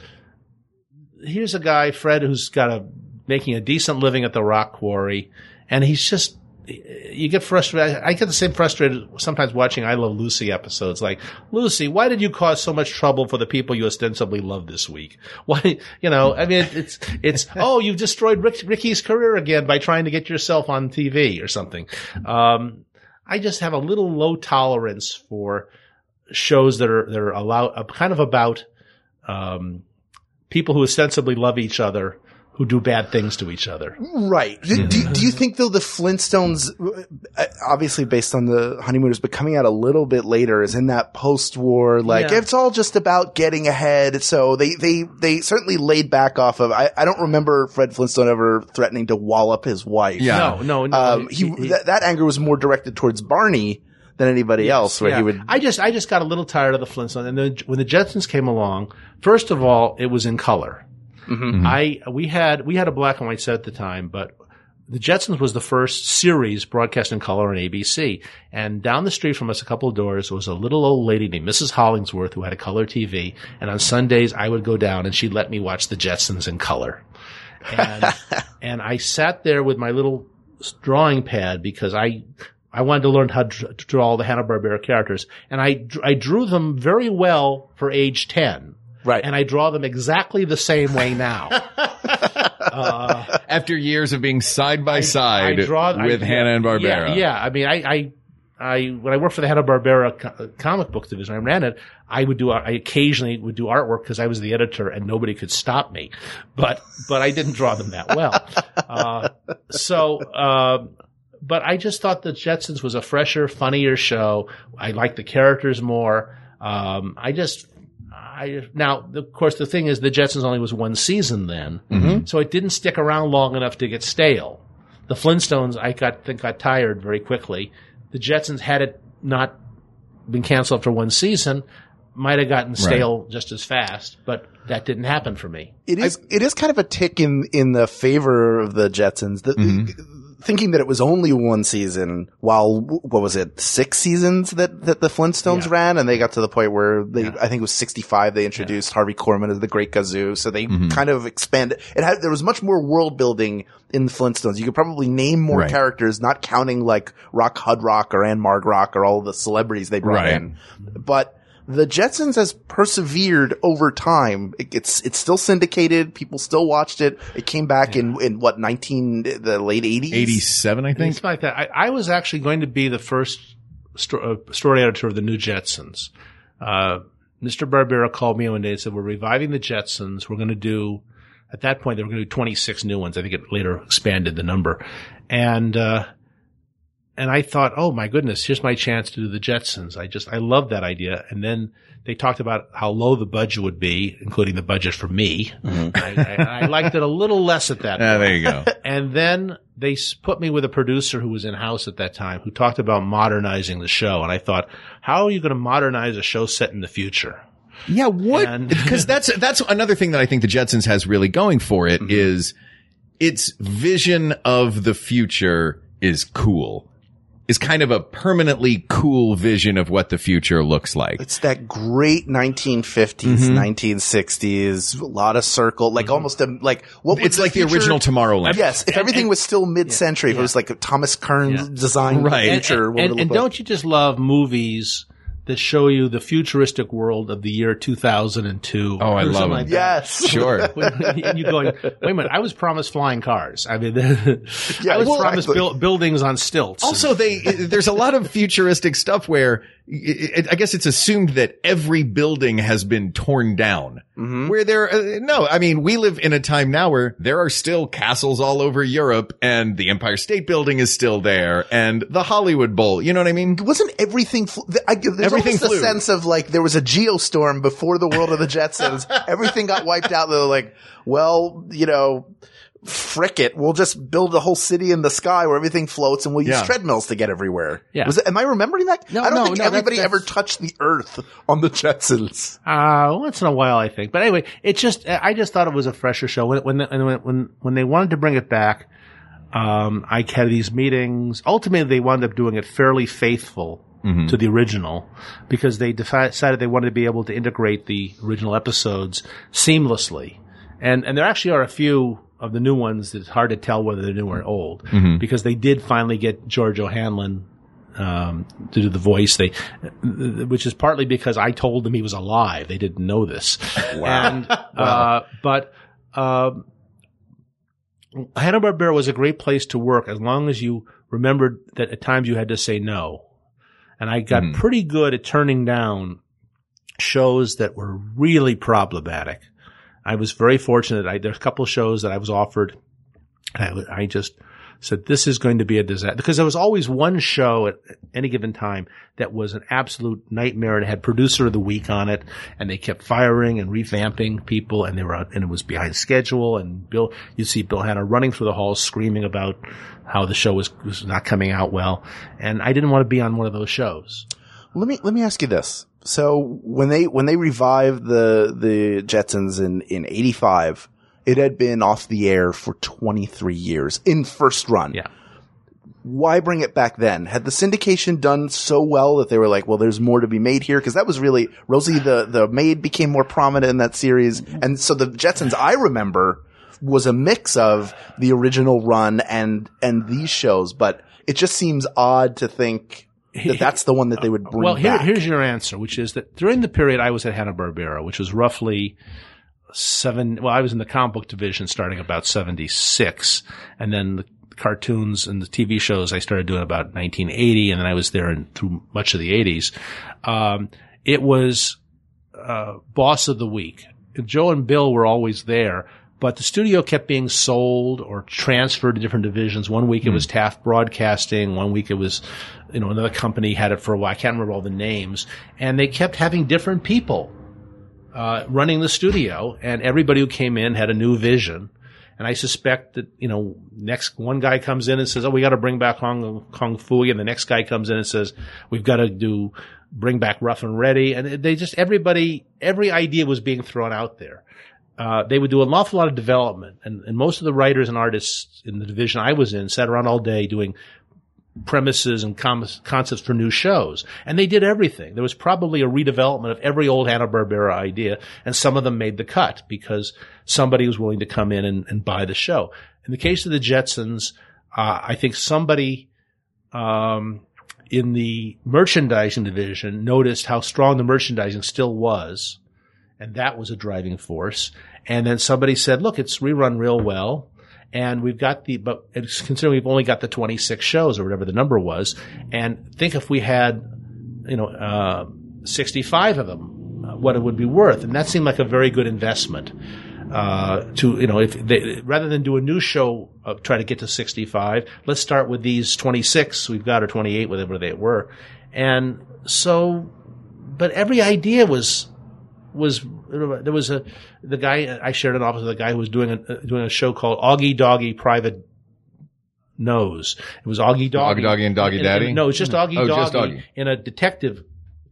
here's a guy, Fred, who's got a, making a decent living at the rock quarry, and he's just, you get frustrated. I get the same frustrated sometimes watching I Love Lucy episodes. Like, Lucy, why did you cause so much trouble for the people you ostensibly love this week? (laughs) Why, you know, I mean, it's, it's, (laughs) oh, you've destroyed Rick, Ricky's career again by trying to get yourself on TV or something. Um, I just have a little low tolerance for shows that are, that are allow, uh, kind of about, um, people who ostensibly love each other who do bad things to each other. Right. Do, do, do you think though the Flintstones, uh, obviously based on the honeymooners, but coming out a little bit later, is in that post-war like Yeah. it's all just about getting ahead. So they they they certainly laid back off of. I, I don't remember Fred Flintstone ever threatening to wallop his wife. Yeah. No, no, no. Um, he, that, that anger was more directed towards Barney than anybody else, where Yeah. he would. I just, I just got a little tired of the Flintstones. And then when the Jetsons came along, first of all, it was in color. Mm-hmm. I, we had, we had a black and white set at the time, but the Jetsons was the first series broadcast in color on ABC. And down the street from us, a couple of doors, was a little old lady named Mrs. Hollingsworth who had a color TV. And on Sundays, I would go down and she'd let me watch the Jetsons in color. And, (laughs) and I sat there with my little drawing pad because I, I wanted to learn how to draw all the Hanna-Barbera characters. And I, I drew them very well for age 10. Right. And I draw them exactly the same way now. (laughs) After years of being side by side I draw I- with Hanna and Barbera. Yeah, yeah. I mean, I, I, I, when I worked for the Hanna Barbera co- comic book division, I ran it. I would do, I occasionally would do artwork because I was the editor and nobody could stop me. But, but I didn't draw them that well. Uh, so, um, but I just thought the Jetsons was a fresher, funnier show. I liked the characters more. Um, I just, I, now, of course, the thing is the Jetsons only was one season then. Mm-hmm. So it didn't stick around long enough to get stale. The Flintstones, I got, think got tired very quickly. The Jetsons had it not been canceled after one season, might have gotten stale just as fast, but that didn't happen for me. It is it is kind of a tick in in the favor of the Jetsons. The, mm-hmm. Thinking that it was only one season, while what was it, six seasons that that the Flintstones Yeah. ran, and they got to the point where they, I think it was sixty five. They introduced Harvey Korman as the Great Gazoo, so they mm-hmm. kind of expanded. It had there was much more world building in the Flintstones. You could probably name more Right. characters, not counting like Rock Hudrock or Ann Margrock or all the celebrities they brought Right. in, but the Jetsons has persevered over time. It, it's it's still syndicated. People still watched it. It came back in in what nineteen the late eighties. 87, I think. It's like that. I, I was actually going to be the first sto- uh, story editor of the new Jetsons. Uh, Mr. Barbera called me one day and said, "We're reviving the Jetsons. We're going to do." At that point, they were going to do 26 new ones. I think it later expanded the number, and uh, and I thought, "Oh my goodness, here's my chance to do the Jetsons." I just I loved that idea. And then they talked about how low the budget would be, including the budget for me. I, I, I liked it a little less at that. (laughs) Ah, point. there you go. (laughs) And then they put me with a producer who was in house at that time who talked about modernizing the show. And I thought, how are you going to modernize a show set in the future? Yeah, what? And- (laughs) Because that's that's another thing that I think the Jetsons has really going for it is its vision of the future is cool. Is kind of a permanently cool vision of what the future looks like. It's that great 1950s, Mm-hmm. 1960s, a lot of circle, like almost a, like what would It's like the original Tomorrowland. Yes, if everything was still mid-century, if it was like a Thomas Kearns Yeah. design Right. future, and, what and, and don't you just love movies that show you the futuristic world of the year 2002. Oh, I love something them. like. Yes. Sure. (laughs) and you're going, wait a minute, I was promised flying cars. I mean, (laughs) I was well, promised exactly. buil- buildings on stilts. Also, they there's a lot of futuristic stuff where it, it- I guess it's assumed that every building has been torn down. Where there, uh, no, I mean, we live in a time now where there are still castles all over Europe, and the Empire State Building is still there, and the Hollywood Bowl. You know what I mean? wasn't everything fl- th- I, there's Everything almost flew. a sense of like there was a geostorm before the world of the (laughs) Jetsons. everything got wiped out. They're like, well, you know, frick it. We'll just build a whole city in the sky where everything floats and we'll use Yeah. treadmills to get everywhere. Yeah. Was it, am I remembering that? No, I don't no, think no, that- anybody that's- ever touched the earth on the Jetsons. Uh, once in a while, I think. But anyway, it just, I just thought it was a fresher show. When, when, and when, when, when they wanted to bring it back, um, I had these meetings. Ultimately, they wound up doing it fairly faithful to the original because they defi- decided they wanted to be able to integrate the original episodes seamlessly. And, and there actually are a few of the new ones it's hard to tell whether they're new or old because they did finally get George O'Hanlon um, to do the voice. They, which is partly because I told them he was alive. They didn't know this. And, (laughs) uh, but, um, Hanna Barbera was a great place to work as long as you remembered that at times you had to say no. And I got pretty good at turning down shows that were really problematic. I was very fortunate. I, there's a couple shows that I was offered. I, I just said, this is going to be a disaster because there was always one show at any given time that was an absolute nightmare and it had producer of the week on it and they kept firing and revamping people and they were, and it was behind schedule and Bill, you see Bill Hanna running through the halls screaming about how the show was, was not coming out well. And I didn't want to be on one of those shows. Let me let me ask you this. So when they when they revived the the Jetsons in in '85, it had been off the air for 23 years in first run. Yeah. Why bring it back then? Had the syndication done so well that they were like, well, there's more to be made here? Because that was really Rosie the the maid became more prominent in that series, and so the Jetsons I remember was a mix of the original run and and these shows, but it just seems odd to think that that's the one that they would bring well, here, here's your answer, which is that during the period I was at Hanna Barbera, which was roughly seven. Well, I was in the comic book division starting about seventy six, and then the cartoons and the TV shows I started doing about 1980, and then I was there in, through much of the 80s. Um, it was uh, boss of the week. Joe and Bill were always there, but the studio kept being sold or transferred to different divisions. One week it was Taft Broadcasting. One week it was, you know, another company had it for a while. I can't remember all the names. And they kept having different people, uh, running the studio and everybody who came in had a new vision. And I suspect that, you know, next one guy comes in and says, Oh, we got to bring back Kung, Kung Fu. And the next guy comes in and says, we've got to do, bring back Ruff and Reddy. And they just, everybody, every idea was being thrown out there. Uh, they would do an awful lot of development and, and most of the writers and artists in the division I was in sat around all day doing premises and com- concepts for new shows. And they did everything. There was probably a redevelopment of every old Hanna-Barbera idea, and some of them made the cut because somebody was willing to come in and, and buy the show. In the case of the Jetsons, uh, I think somebody, um, in the merchandising division noticed how strong the merchandising still was. And that was a driving force. And then somebody said, look, it's rerun real well. And we've got the, but considering we've only got the 26 shows or whatever the number was. And think if we had, you know, uh, 65 of them, uh, what it would be worth. And that seemed like a very good investment. Uh, to, you know, if they, rather than do a new show, uh, try to get to 65, let's start with these 26 we've got or 28, whatever they were. And so, but every idea was, was there was a the guy I shared an office with a guy who was doing a doing a show called Augie Doggie Private Nose. It was Augie Doggie, Augie Doggie and Doggie Daddy? No, it's just Augie Oh, Doggy just Augie. in a detective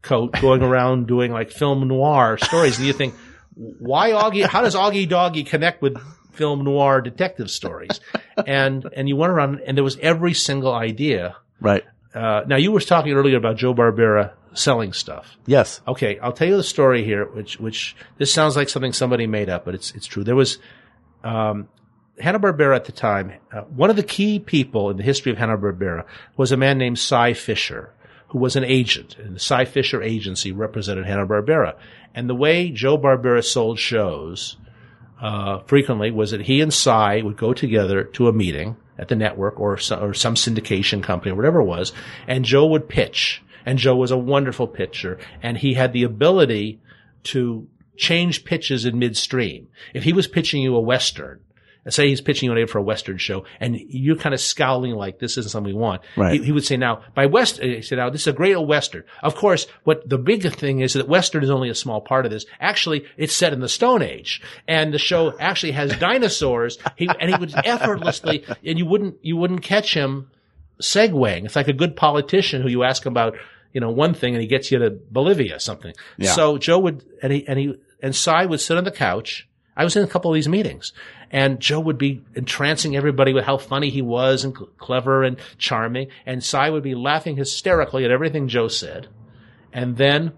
coat going around (laughs) doing like film noir stories. And you think, why Augie? How does Augie Doggie connect with film noir detective stories? And and you went around and there was every single idea. Right. Uh, now you were talking earlier about Joe Barbera selling stuff. Yes. Okay, I'll tell you the story here, which which this sounds like something somebody made up, but it's it's true. There was um, Hanna Barbera at the time. Uh, one of the key people in the history of Hanna Barbera was a man named Cy Fisher, who was an agent, and the Cy Fisher agency represented Hanna-Barbera. And the way Joe Barbera sold shows, uh, frequently was that he and Cy would go together to a meeting at the network or some, or some syndication company or whatever it was, and Joe would pitch. And Joe was a wonderful pitcher, and he had the ability to change pitches in midstream. If he was pitching you a western, say he's pitching you for a western show, and you're kind of scowling like this isn't something we want. Right. He, he would say, "Now, by west," he said, "Now this is a great old western." Of course, what the big thing is that western is only a small part of this. Actually, it's set in the Stone Age, and the show actually has (laughs) dinosaurs. He and he would effortlessly, and you wouldn't you wouldn't catch him segueing. It's like a good politician who you ask about, you know, one thing and he gets you to Bolivia something. Yeah. So Joe would, and he, and he, and Cy would sit on the couch. I was in a couple of these meetings and Joe would be entrancing everybody with how funny he was and cl- clever and charming. And Cy would be laughing hysterically at everything Joe said. And then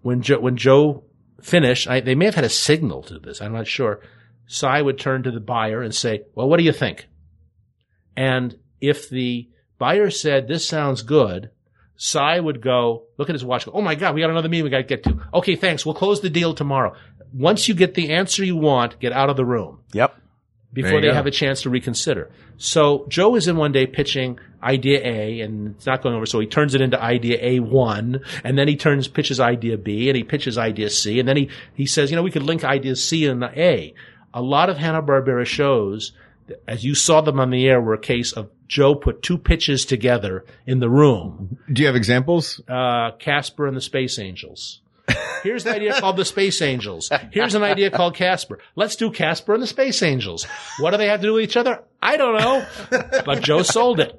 when Joe, when Joe finished, I, they may have had a signal to this. I'm not sure. Cy would turn to the buyer and say, well, what do you think? And if the buyer said, this sounds good, Cy would go, look at his watch, go, oh my God, we got another meeting we got to get to. Okay, thanks. We'll close the deal tomorrow. Once you get the answer you want, get out of the room Yep. before they go. have a chance to reconsider. So Joe is in one day pitching idea A and it's not going over. So he turns it into idea A1 and then he turns, pitches idea B and he pitches idea C and then he, he says, you know, we could link idea C and A. A lot of Hanna-Barbera shows, as you saw them on the air, were a case of Joe put two pitches together in the room. Do you have examples? Uh, Casper and the Space Angels. Here's an idea called the Space Angels. Here's an idea called Casper. Let's do Casper and the Space Angels. What do they have to do with each other? I don't know. But Joe sold it.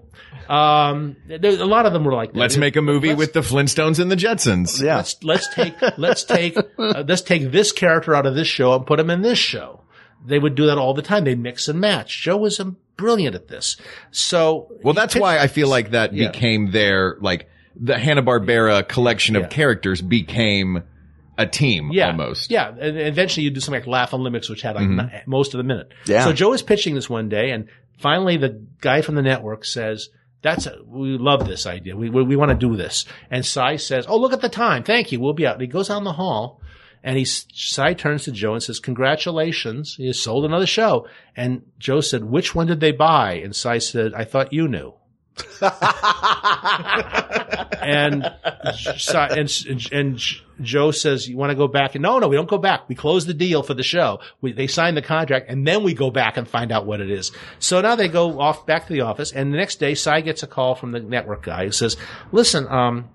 Um, there, a lot of them were like that. Let's make a movie with the Flintstones and the Jetsons. Yeah. Let's let's take let's take uh, let's take this character out of this show and put him in this show. They would do that all the time. They mix and match. Joe was um, brilliant at this. So Well, that's why I feel like that Yeah. became their, like, the Hanna-Barbera collection of Yeah. characters became a team yeah, almost. Yeah, and eventually you'd do something like Laff-A-Lympics, which had like ni- most of the minute. Yeah. So Joe is pitching this one day, and finally the guy from the network says, "That's a, we love this idea. We we, we want to do this." And Cy says, "Oh, look at the time. Thank you. We'll be out." And he goes down the hall, and he Cy turns to Joe and says, "Congratulations, he has sold another show." And Joe said, "Which one did they buy?" And Cy said, "I thought you knew." (laughs) and and and Joe says, "You want to go back?" And no, no, we don't go back. We close the deal for the show. We, they sign the contract, and then we go back and find out what it is. So now they go off back to the office, and the next day, Cy gets a call from the network guy who says, "Listen, um,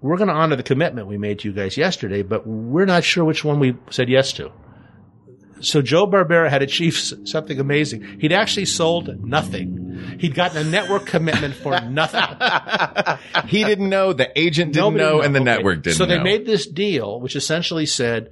we're going to honor the commitment we made to you guys yesterday, but we're not sure which one we said yes to." So Joe Barbera had achieved something amazing. He'd actually sold nothing. He'd gotten a network commitment for (laughs) nothing. He didn't know, the agent didn't Nobody know, knew. and the Okay. network didn't So they know. made this deal, which essentially said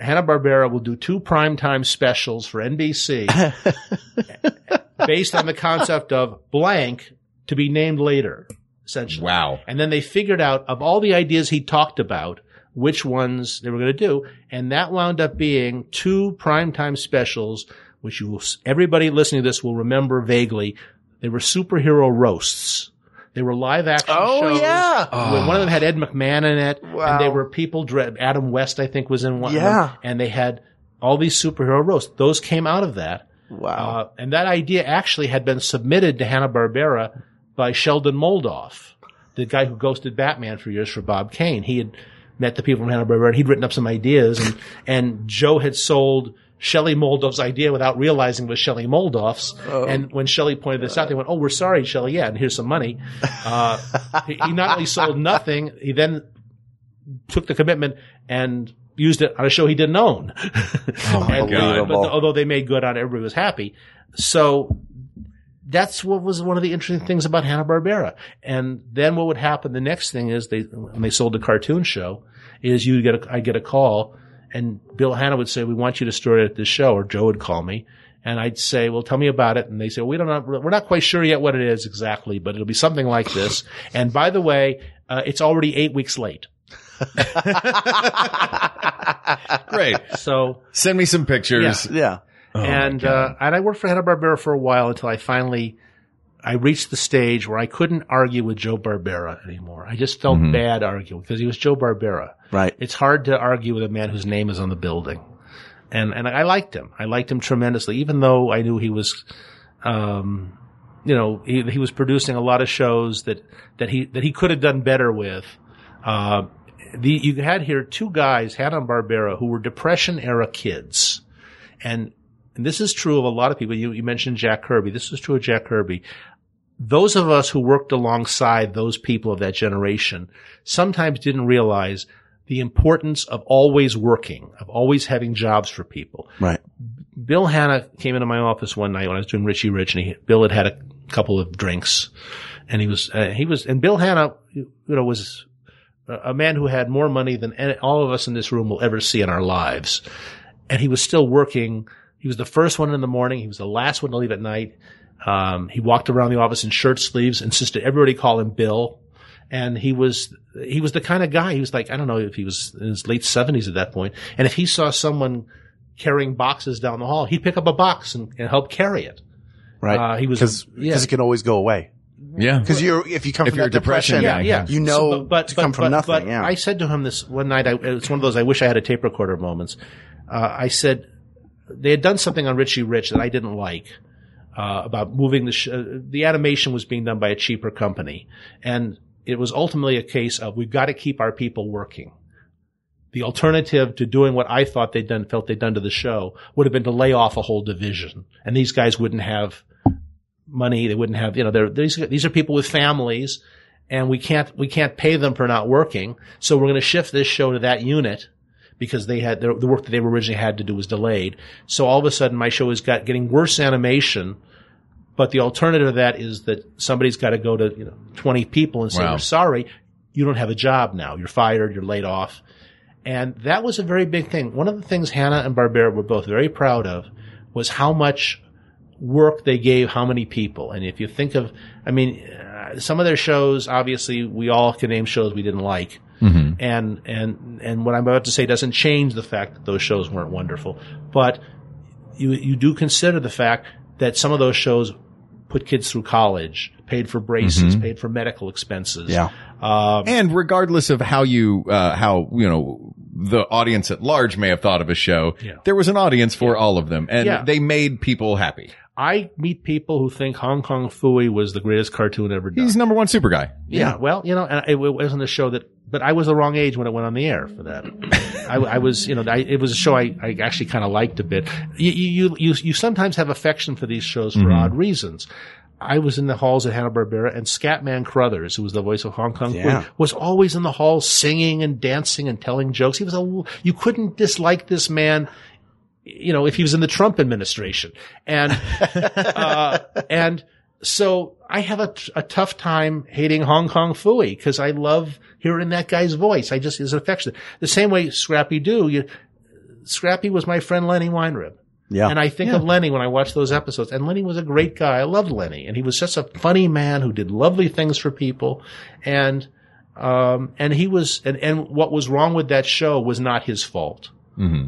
Hanna Barbera will do two primetime specials for NBC (laughs) based on the concept of blank to be named later, essentially. wow. And then they figured out of all the ideas he talked about, which ones they were going to do. And that wound up being two primetime specials, which you will, everybody listening to this will remember vaguely. They were superhero roasts. They were live action Oh, shows. yeah. Where One of them had Ed McMahon in it. Wow. And they were people, dre- Adam West, I think, was in one of Yeah. them. And they had all these superhero roasts. Those came out of that. Wow. Uh, and that idea actually had been submitted to Hanna-Barbera by Sheldon Moldoff, the guy who ghosted Batman for years for Bob Kane. He had met the people from Hanna-Barbera and he'd written up some ideas and, and Joe had sold Shelley Moldoff's idea without realizing it was Shelley Moldoff's. And when Shelley pointed this out, they went, Oh, we're sorry, Shelley. Yeah. And here's some money. Uh, he, he not only sold nothing, he then took the commitment and used it on a show he didn't own. oh my God. But although they made good on it, everybody was happy. So that's what was one of the interesting things about Hanna Barbera. And then what would happen? The next thing is they when they sold the cartoon show is you get a, I get a call and Bill Hanna would say we want you to story at this show or Joe would call me. And I'd say, well, tell me about it. And they say, we don't know, we're not quite sure yet what it is exactly, but it'll be something like this. (laughs) And by the way, uh, it's already eight weeks late. (laughs) Great. So Send me some pictures. yeah. And uh, and I worked for Hanna Barbera for a while until I finally I reached the stage where I couldn't argue with Joe Barbera anymore. I just felt bad arguing because he was Joe Barbera. Right. It's hard to argue with a man whose name is on the building. And, and I liked him. I liked him tremendously, even though I knew he was, um, you know, he, he was producing a lot of shows that, that he, that he could have done better with. Uh, the, you had here two guys, Hanna Barbera, who were depression era kids. And, and this is true of a lot of people. You, you mentioned Jack Kirby. This is true of Jack Kirby. Those of us who worked alongside those people of that generation sometimes didn't realize the importance of always working, of always having jobs for people. Right. Bill Hanna came into my office one night when I was doing Richie Rich, and he, Bill had had a couple of drinks, and he was uh, he was and Bill Hanna, you know, was a man who had more money than any, all of us in this room will ever see in our lives, and he was still working. He was the first one in the morning. He was the last one to leave at night. Um, he walked around the office in shirt sleeves, insisted everybody call him Bill. And he was, he was the kind of guy, he was like, I don't know if he was in his late seventies at that point. And if he saw someone carrying boxes down the hall, he'd pick up a box and, and help carry it. Right. Uh, he was- because yeah. it can always go away. Yeah. Because you're if you come If from you're that depression depression, guy, yeah. you know So, but, to but, come from but- nothing. but yeah. I said to him this one night. I, it's one of those I wish I had a tape recorder moments. Uh, I said they had done something on Richie Rich that I didn't like. Uh, about moving the sh- uh, the animation was being done by a cheaper company, and it was ultimately a case of we've got to keep our people working. The alternative to doing what I thought they'd done, felt they'd done to the show, would have been to lay off a whole division, and these guys wouldn't have money. They wouldn't have, you know, they're, these, these are people with families and we can't, we can't pay them for not working. So we're going to shift this show to that unit because they had, the, the work that they originally had to do was delayed. So all of a sudden my show is got, getting worse animation. But the alternative to that is that somebody's got to go to, you know, 20 people and say, Wow. we're sorry, you don't have a job now. You're fired. You're laid off. And that was a very big thing. One of the things Hanna and Barbera were both very proud of was how much work they gave how many people. And if you think of, I mean, uh, some of their shows, obviously, we all can name shows we didn't like. And, and, and what I'm about to say doesn't change the fact that those shows weren't wonderful. But you, you do consider the fact that some of those shows put kids through college, paid for braces, paid for medical expenses. Yeah. Um, And regardless of how you, uh, how, you know, the audience at large may have thought of a show, Yeah. there was an audience for all of them and Yeah. they made people happy. I meet people who think Hong Kong Phooey was the greatest cartoon ever done. He's number one super guy. Yeah. Well, you know, and it, it wasn't a show that, but I was the wrong age when it went on the air for that. (laughs) I, I was, you know, I, it was a show I, I actually kind of liked a bit. You, you, you, you sometimes have affection for these shows for mm-hmm. odd reasons. I was in the halls at Hanna-Barbera and Scatman Crothers, who was the voice of Hong Kong, Yeah. Phooey, was always in the halls singing and dancing and telling jokes. He was a, you couldn't dislike this man you know, if he was in the Trump administration. And, (laughs) uh, and so I have a, a tough time hating Hong Kong Phooey because I love hearing that guy's voice. I just is affectionate. The same way Scrappy Doo, you, Scrappy was my friend Lenny Weinrib. Yeah. And I think of Lenny when I watch those episodes. And Lenny was a great guy. I loved Lenny. And he was just a funny man who did lovely things for people. And, um, and he was, and, and what was wrong with that show was not his fault.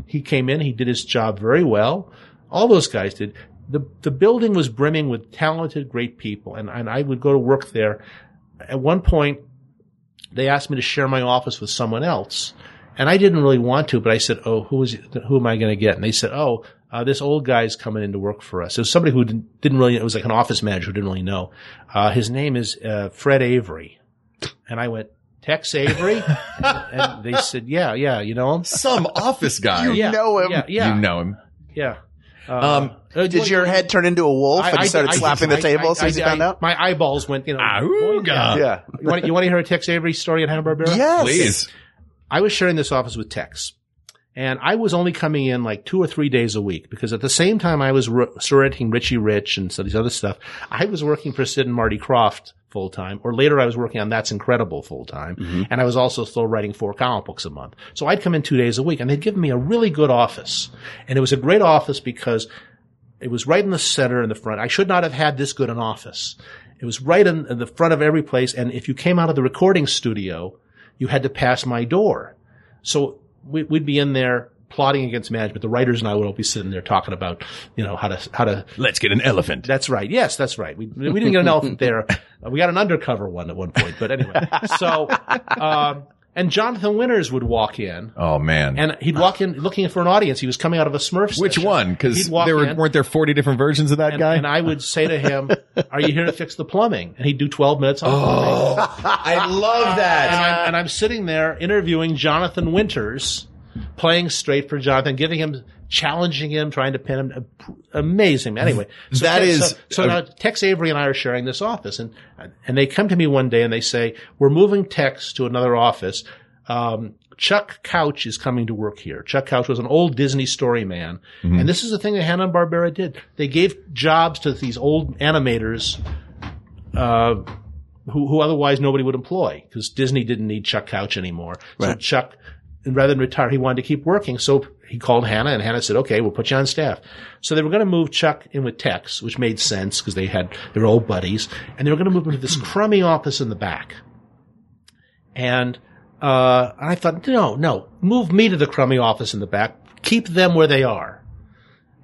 He came in, he did his job very well. All those guys did. The, the building was brimming with talented, great people. And, and I would go to work there. At one point, they asked me to share my office with someone else. And I didn't really want to, but I said, "Oh, who is who am I going to get?" And they said, "Oh, uh, this old guy's coming in to work for us." It was somebody who didn't, didn't really. It was like an office manager who didn't really know. Uh, his name is uh, Fred Avery, and I went, "Tex Avery," and, (laughs) and they said, "Yeah, yeah, you know him." Some office guy. yeah, know him. Yeah, yeah, You know him. yeah. Uh, Um, uh, Did your head turn into a wolf I- and I- you started I- slapping the table I- as soon as you found I- out? My eyeballs went, you know. Auga. Yeah. You want, you want to hear a Tex Avery story at Hanna Barbera? Yes. Please. I was sharing this office with Tex. And I was only coming in like two or three days a week because at the same time I was re- editing Richie Rich and so these other stuff, I was working for Sid and Marty Krofft full time, or later I was working on That's Incredible full time, mm-hmm. and I was also still writing four comic books a month. So I'd come in two days a week, and they'd given me a really good office, and it was a great office because it was right in the center in the front. I should not have had this good an office. It was right in, in the front of every place, and if you came out of the recording studio, you had to pass my door. So we, we'd be in there plotting against management. The writers and I would all be sitting there talking about, you know, how to, how to, Let's get an elephant. that's right. Yes, that's right. We, we didn't get an elephant there. (laughs) We got an undercover one at one point, but anyway. (laughs) So, um, and Jonathan Winters would walk in oh man. and he'd walk in looking for an audience. He was coming out of a Smurf Which session. one? Because He'd walk there were in. weren't there forty different versions of that and, guy? and I would say to him, (laughs) "Are you here to fix the plumbing?" And he'd do twelve minutes on oh, plumbing. I love And that. I'm, and I'm sitting there interviewing Jonathan Winters, playing straight for Jonathan, giving him, challenging him, trying to pin him. Amazing. Anyway, so That Tex- is so, so a- now Tex Avery and I are sharing this office, and and they come to me one day and they say, "We're moving Tex to another office." Um, Chuck Couch is coming to work here. Chuck Couch was an old Disney story man. And this is the thing that Hanna-Barbera did. They gave jobs to these old animators, uh, who, who otherwise nobody would employ because Disney didn't need Chuck Couch anymore. So Chuck, rather than retire, he wanted to keep working. So he called Hanna and Hanna said, okay, we'll put you on staff. So they were going to move Chuck in with Tex, which made sense because they had, their old buddies and they were going to move him to this crummy office in the back. And, uh, I thought, no, no, move me to the crummy office in the back. Keep them where they are.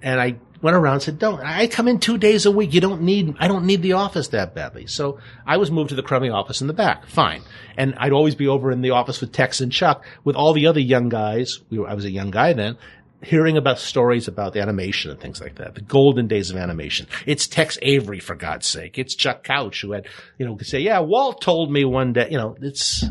And I went around and said, don't, I come in two days a week. You don't need, I don't need the office that badly. So I was moved to the crummy office in the back. Fine. And I'd always be over in the office with Tex and Chuck with all the other young guys. We were, I was a young guy then. Hearing about stories about animation and things like that, the golden days of animation. It's Tex Avery, for God's sake. It's Chuck Couch who had, you know, could say, yeah, Walt told me one day, you know, it's,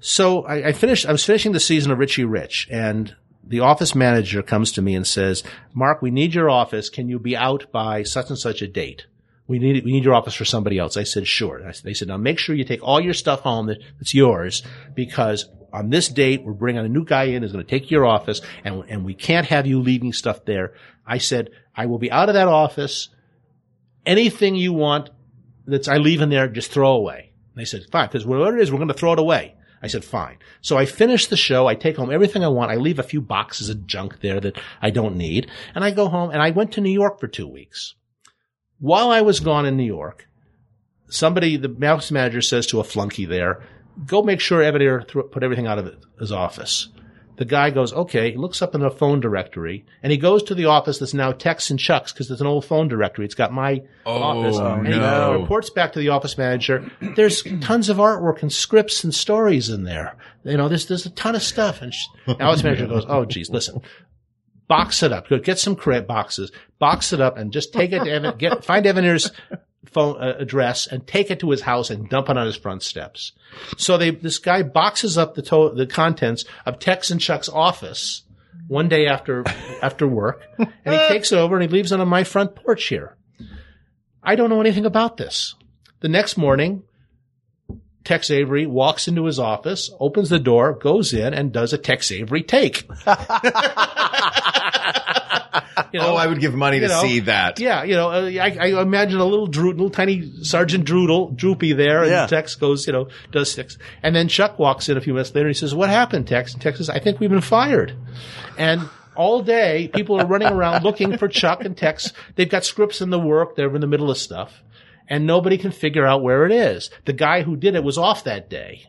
so I, I finished, I was finishing the season of Richie Rich and the office manager comes to me and says, Mark, we need your office. Can you be out by such and such a date? We need, we need your office for somebody else. I said, sure. I, they said, now make sure you take all your stuff home that, that's yours because on this date, we're bringing a new guy in who's going to take your office and, and we can't have you leaving stuff there. I said, I will be out of that office. Anything you want that's I leave in there, just throw away. And they said, fine, because whatever it is, we're going to throw it away. I said, fine. So I finish the show. I take home everything I want. I leave a few boxes of junk there that I don't need. And I go home and I went to New York for two weeks. While I was gone in New York, somebody, the mouse manager says to a flunky there, go make sure Evan put everything out of his office. The guy goes, okay, he looks up in the phone directory and he goes to the office that's now Tex and Chuck's because there's an old phone directory. It's got my oh, office. And no. he reports back to the office manager. There's tons of artwork and scripts and stories in there. You know, there's, there's a ton of stuff. And sh- the office manager goes, oh, geez, listen, box it up. Go get some crate boxes, box it up and just take it to Evan, get, find Evanier's phone uh, address and take it to his house and dump it on his front steps. So they, this guy boxes up the to- the contents of Tex and Chuck's office one day after, (laughs) after work and he takes it over and he leaves it on my front porch here. I don't know anything about this. The next morning, Tex Avery walks into his office, opens the door, goes in and does a Tex Avery take. (laughs) (laughs) You know, oh, I would give money to know, see that. Yeah, you know, uh, I, I imagine a little Drew, little tiny Sergeant Droodle, Droopy there, and Yeah. Tex goes, you know, does six, and then Chuck walks in a few minutes later. and He says, "What happened, Tex?" And Tex says, "I think we've been fired." And all day, people are running around looking for Chuck and Tex. They've got scripts in the work; they're in the middle of stuff, and nobody can figure out where it is. The guy who did it was off that day.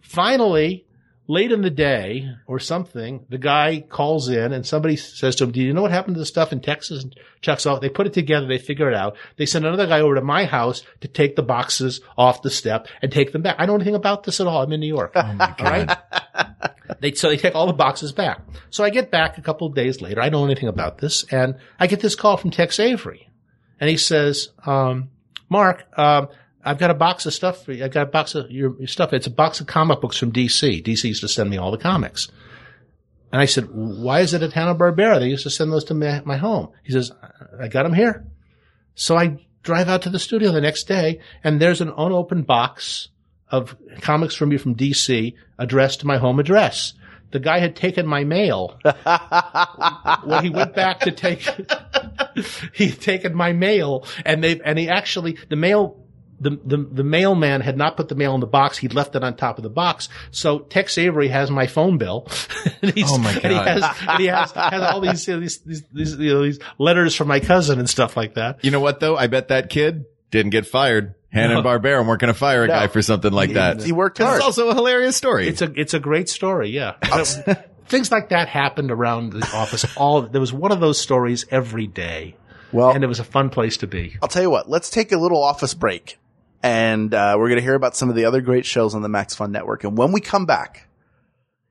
Finally, late in the day or something, the guy calls in and somebody says to him, do you know what happened to the stuff in Texas? And Chuck's off. They put it together. They figure it out. They send another guy over to my house to take the boxes off the step and take them back. I don't know anything about this at all. I'm in New York. (laughs) Oh my God. They, so they take all the boxes back. So I get back a couple of days later. I don't know anything about this. And I get this call from Tex Avery. And he says, um, Mark, um, I've got a box of stuff for you. I've got a box of your, your stuff. It's a box of comic books from DC. DC used to send me all the comics. And I said, why is it at Hanna-Barbera? They used to send those to my, my home. He says, I got them here. So I drive out to the studio the next day and there's an unopened box of comics from me from DC addressed to my home address. The guy had taken my mail. (laughs) when he went back to take, (laughs) he had taken my mail and they, and he actually, the mail, the, the, the mailman had not put the mail in the box. He'd left it on top of the box. So Tex Avery has my phone bill. (laughs) and he's, Oh my And he God. has, and he has, has all these, you know, these, these, these, you know, these letters from my cousin and stuff like that. You know what though? I bet that kid didn't get fired. Hanna and Barbera weren't going to fire a guy for something like that. he worked hard. It's also a hilarious story. It's a, it's a great story. Yeah. (laughs) things like that happened around the office. All there was one of those stories every day, Well, and it was a fun place to be. I'll tell you what. Let's take a little office break, and uh, we're going to hear about some of the other great shows on the Max Fun Network. And when we come back,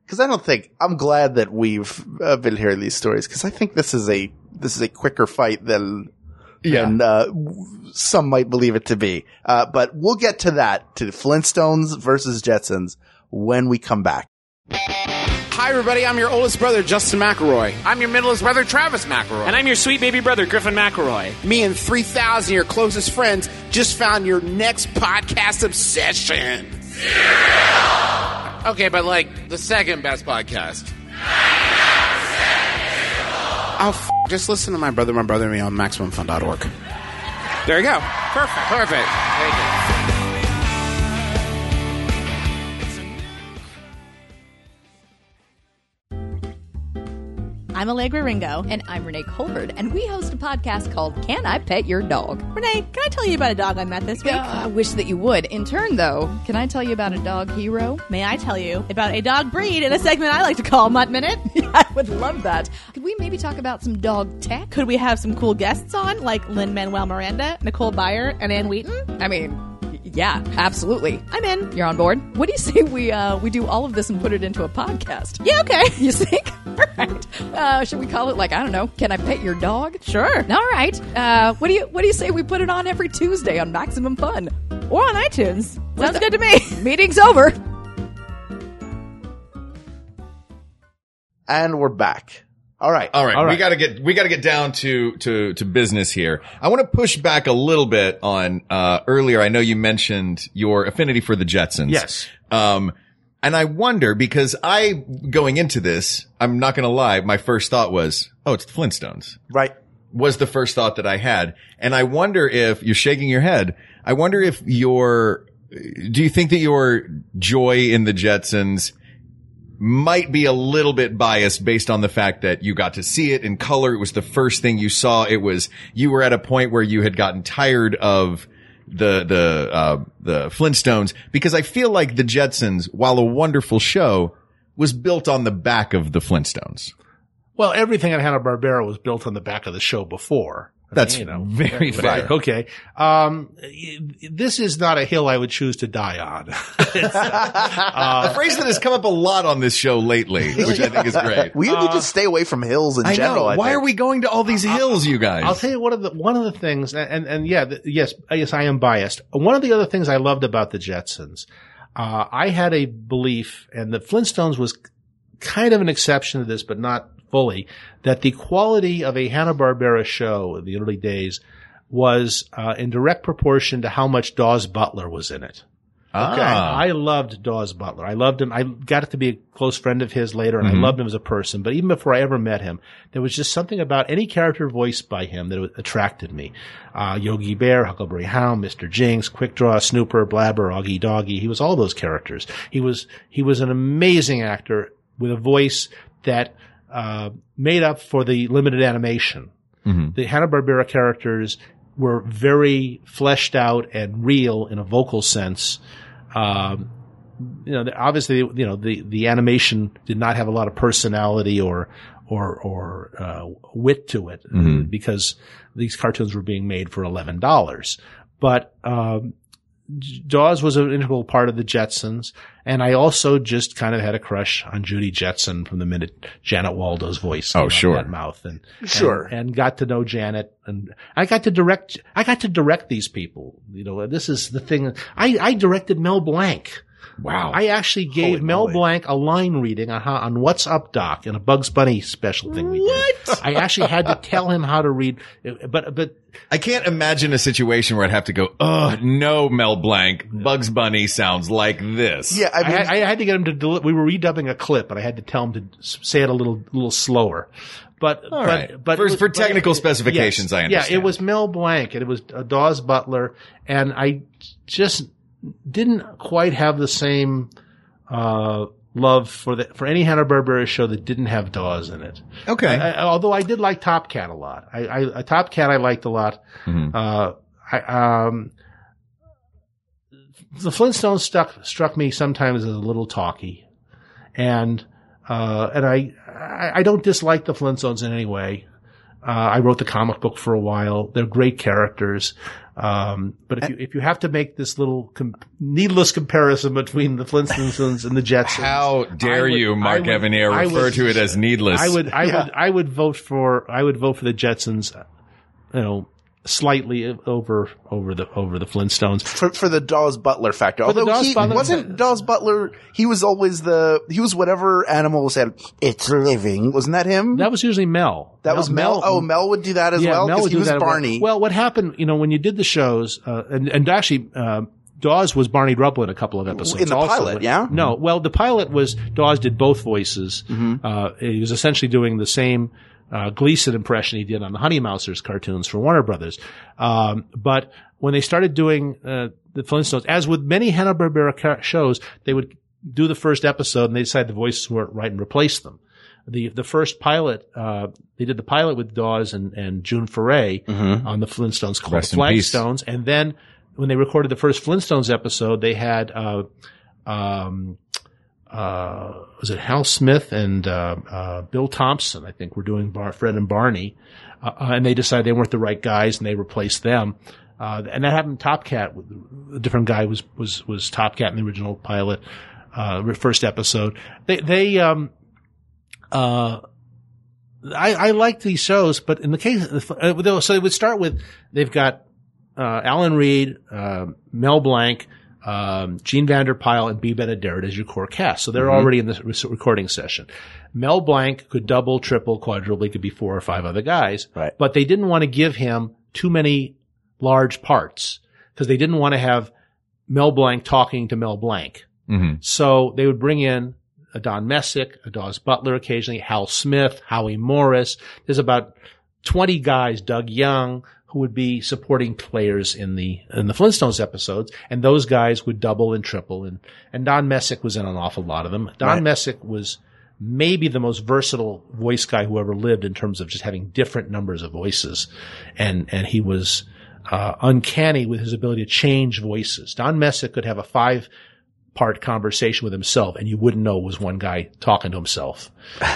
because I don't think I'm glad that we've uh, been hearing these stories, because I think this is a this is a quicker fight than Yeah. than uh, some might believe it to be. Uh, but we'll get to that to the Flintstones versus Jetsons when we come back. Hi, everybody. I'm your oldest brother, Justin McElroy. I'm your middlest brother, Travis McElroy. And I'm your sweet baby brother, Griffin McElroy. me and 3,000 of your closest friends just found your next podcast obsession. Okay, but like the second best podcast. Oh, f- just listen to my brother, my brother, and me on MaximumFun.org. There you go. Perfect. Perfect. I'm Allegra Ringo. And I'm Renee Colvert, and we host a podcast called Can I Pet Your Dog? Renee, can I tell you about a dog I met this week? Uh, I wish that you would. In turn, though, can I tell you about a dog hero? May I tell you about a dog breed in a segment I like to call Mutt Minute? (laughs) I would love that. Could we maybe talk about some dog tech? Could we have some cool guests on, like Lin-Manuel Miranda, Nicole Byer, and Ann Wheaton? I mean, yeah, absolutely. I'm in. You're on board. What do you say we uh, we do all of this and put it into a podcast? Yeah, okay. (laughs) You think? All right. Uh, should we call it like I don't know? Can I pet your dog? Sure. All right. Uh, what do you What do you say we put it on every Tuesday on Maximum Fun? Or on iTunes. Sounds the- good to me. (laughs) Meeting's over. And we're back. All right. All right, All we got to get we got to get down to to to business here. I want to push back a little bit on uh earlier. I know you mentioned your affinity for the Jetsons. Yes. Um, and I wonder because I going into this, I'm not going to lie. My first thought was, oh, it's the Flintstones. Right. Was the first thought that I had, and I wonder if you're shaking your head. I wonder if your do you think that your joy in the Jetsons might be a little bit biased based on the fact that you got to see it in color. It was the first thing you saw. It was, you were at a point where you had gotten tired of the, the, uh, the Flintstones because I feel like the Jetsons, while a wonderful show, was built on the back of the Flintstones. Well, everything at Hanna Barbera was built on the back of the show before. I That's you know, very but- fair. Okay. Um, this is not a hill I would choose to die on. (laughs) a phrase that has come up a lot on this show lately, which I think is great. (laughs) We need to just stay away from hills in I general. know. I Why think. are we going to all these hills, you guys? I'll tell you one of the one of the things, and and, and yeah, the, yes, yes, I am biased. One of the other things I loved about the Jetsons, uh, I had a belief, and the Flintstones was kind of an exception to this, but not fully, that the quality of a Hanna Barbera show in the early days was uh, in direct proportion to how much Daws Butler was in it. Okay. Ah. I loved Daws Butler. I loved him. I got to be a close friend of his later and Mhm. I loved him as a person. But even before I ever met him, there was just something about any character voiced by him that attracted me. Uh, Yogi Bear, Huckleberry Hound, Mr. Jinks, Quick Draw, Snooper, Blabber, Augie Doggie. He was all those characters. He was, he was an amazing actor with a voice that, uh, made up for the limited animation. Mhm. The Hanna-Barbera characters were very fleshed out and real in a vocal sense. Um, you know, obviously, you know, the, the animation did not have a lot of personality or, or, or, uh, wit to it Mhm. because these cartoons were being made for $11. But, um, Daws was an integral part of the Jetsons, and I also just kind of had a crush on Judy Jetson from the minute Janet Waldo's voice. Oh, came out of sure. that mouth and Sure. and, and got to know Janet, and I got to direct. I got to direct these people. You know, this is the thing. I I directed Mel Blanc. Wow. I actually gave Holy Mel moly. Blanc a line reading on how, on What's Up Doc in a Bugs Bunny special thing we did. (laughs) I actually had to tell him how to read, but but I can't imagine a situation where I'd have to go, oh, no, Mel Blanc, Bugs Bunny sounds like this. Yeah, I I, had, I had to get him to. Deli- we were redubbing a clip, but I had to tell him to say it a little little slower. But All but right. but For- it was- for but- technical specifications, I Yeah, it was Mel Blanc and it was uh, Daws Butler, and I just didn't quite have the same uh, love for the for any Hanna Barbera show that didn't have Daws in it. Okay. I, I- although I did like Top Cat a lot. I, I a Top Cat I liked a lot. Mhm. Uh, I, um, the Flintstones stuck struck me sometimes as a little talky, and Uh, and I, I, I don't dislike the Flintstones in any way. Uh, I wrote the comic book for a while. They're great characters. Um, but if you, if you have to make this little com- needless comparison between the Flintstones and the Jetsons. How dare would- you, Mark would- Evanier, refer would- to it as needless? I would, I (laughs) Yeah. would, I would vote for, I would vote for the Jetsons, you know, slightly over, over the, over the Flintstones. for for the Daws Butler factor. For Although he Butler- wasn't Daws Butler, he was always the he was whatever animal said it's living. Wasn't that him? That was usually Mel. That was Mel. Oh, Mel would do that as yeah, well Mel because would he do was that. Barney. Well, what happened, you know, when you did the shows, uh, and, and actually, uh, Daws was Barney Rubble in a couple of episodes. In the also. pilot, yeah? No, well, the pilot was Daws did both voices. Mm-hmm. Uh, he was essentially doing the same uh, Gleason impression he did on the Honey Mousers cartoons for Warner Brothers. Um, but when they started doing uh, the Flintstones, as with many Hanna Barbera shows, they would do the first episode and they decided the voices weren't right and replace them. The the first pilot, uh, they did the pilot with Daws and, and June Foray on the Flintstones called Rest the. Flagstones, and then when they recorded the first Flintstones episode, they had uh, um, uh, was it Hal Smith and uh, uh, Bill Thompson? I think were doing Bar- Fred and Barney, uh, uh, and they decided they weren't the right guys, and they replaced them. Uh, and that happened. to Top Cat, a different guy was was was Top Cat in the original pilot, uh, first episode. They they um uh. I, I like these shows, but in the case, so they would start with, they've got, uh, Alan Reed, Mel Blanc, um, Jean Vander Pyl and Bea Benaderet as your core cast. So they're Mm-hmm. already in the re- recording session. Mel Blanc could double, triple, quadruple. He could be four or five other guys. Right. But they didn't want to give him too many large parts because they didn't want to have Mel Blanc talking to Mel Blanc. hmm So they would bring in a Don Messick, a Daws Butler occasionally, Hal Smith, Howie Morris. There's about 20 guys, Doug Young, who would be supporting players in the, in the Flintstones episodes. And those guys would double and triple. And, and Don Messick was in an awful lot of them. Don Right. Messick was maybe the most versatile voice guy who ever lived in terms of just having different numbers of voices. And, and he was, uh, uncanny with his ability to change voices. Don Messick could have a five part conversation with himself and you wouldn't know it was one guy talking to himself.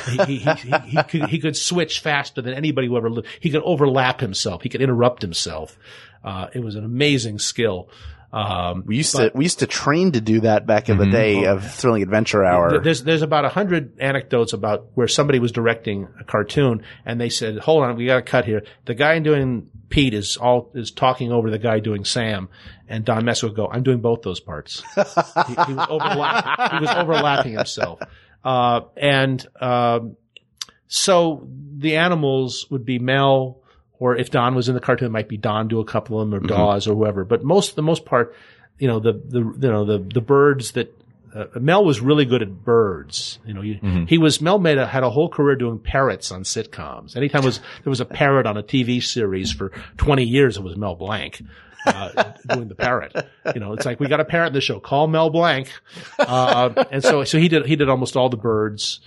he, he, he, he, could, he could switch faster than anybody who ever lived. He could overlap himself. He could interrupt himself. Uh, it was an amazing skill. Um, we used to we used to train to do that back in the day of Thrilling Adventure Hour. There's there's about a hundred anecdotes about where somebody was directing a cartoon and they said, "Hold on, we got to cut here." The guy doing Pete is all is talking over the guy doing Sam, and Don Mess would go, "I'm doing both those parts." (laughs) he, he was overlap, he was overlapping himself, uh, and um, so the animals would be Mel, or if Don was in the cartoon, it might be Don do a couple of them, or Daws, or whoever. But most, the most part, you know, the the you know the the birds that uh, Mel was really good at birds. You know, you, he was Mel made a, had a whole career doing parrots on sitcoms. Anytime was there was a parrot on a TV series for twenty years, it was Mel Blanc. Uh, (laughs) doing the parrot, you know, it's like we got a parrot in the show. Call Mel Blanc, uh, and so so he did he did almost all the birds,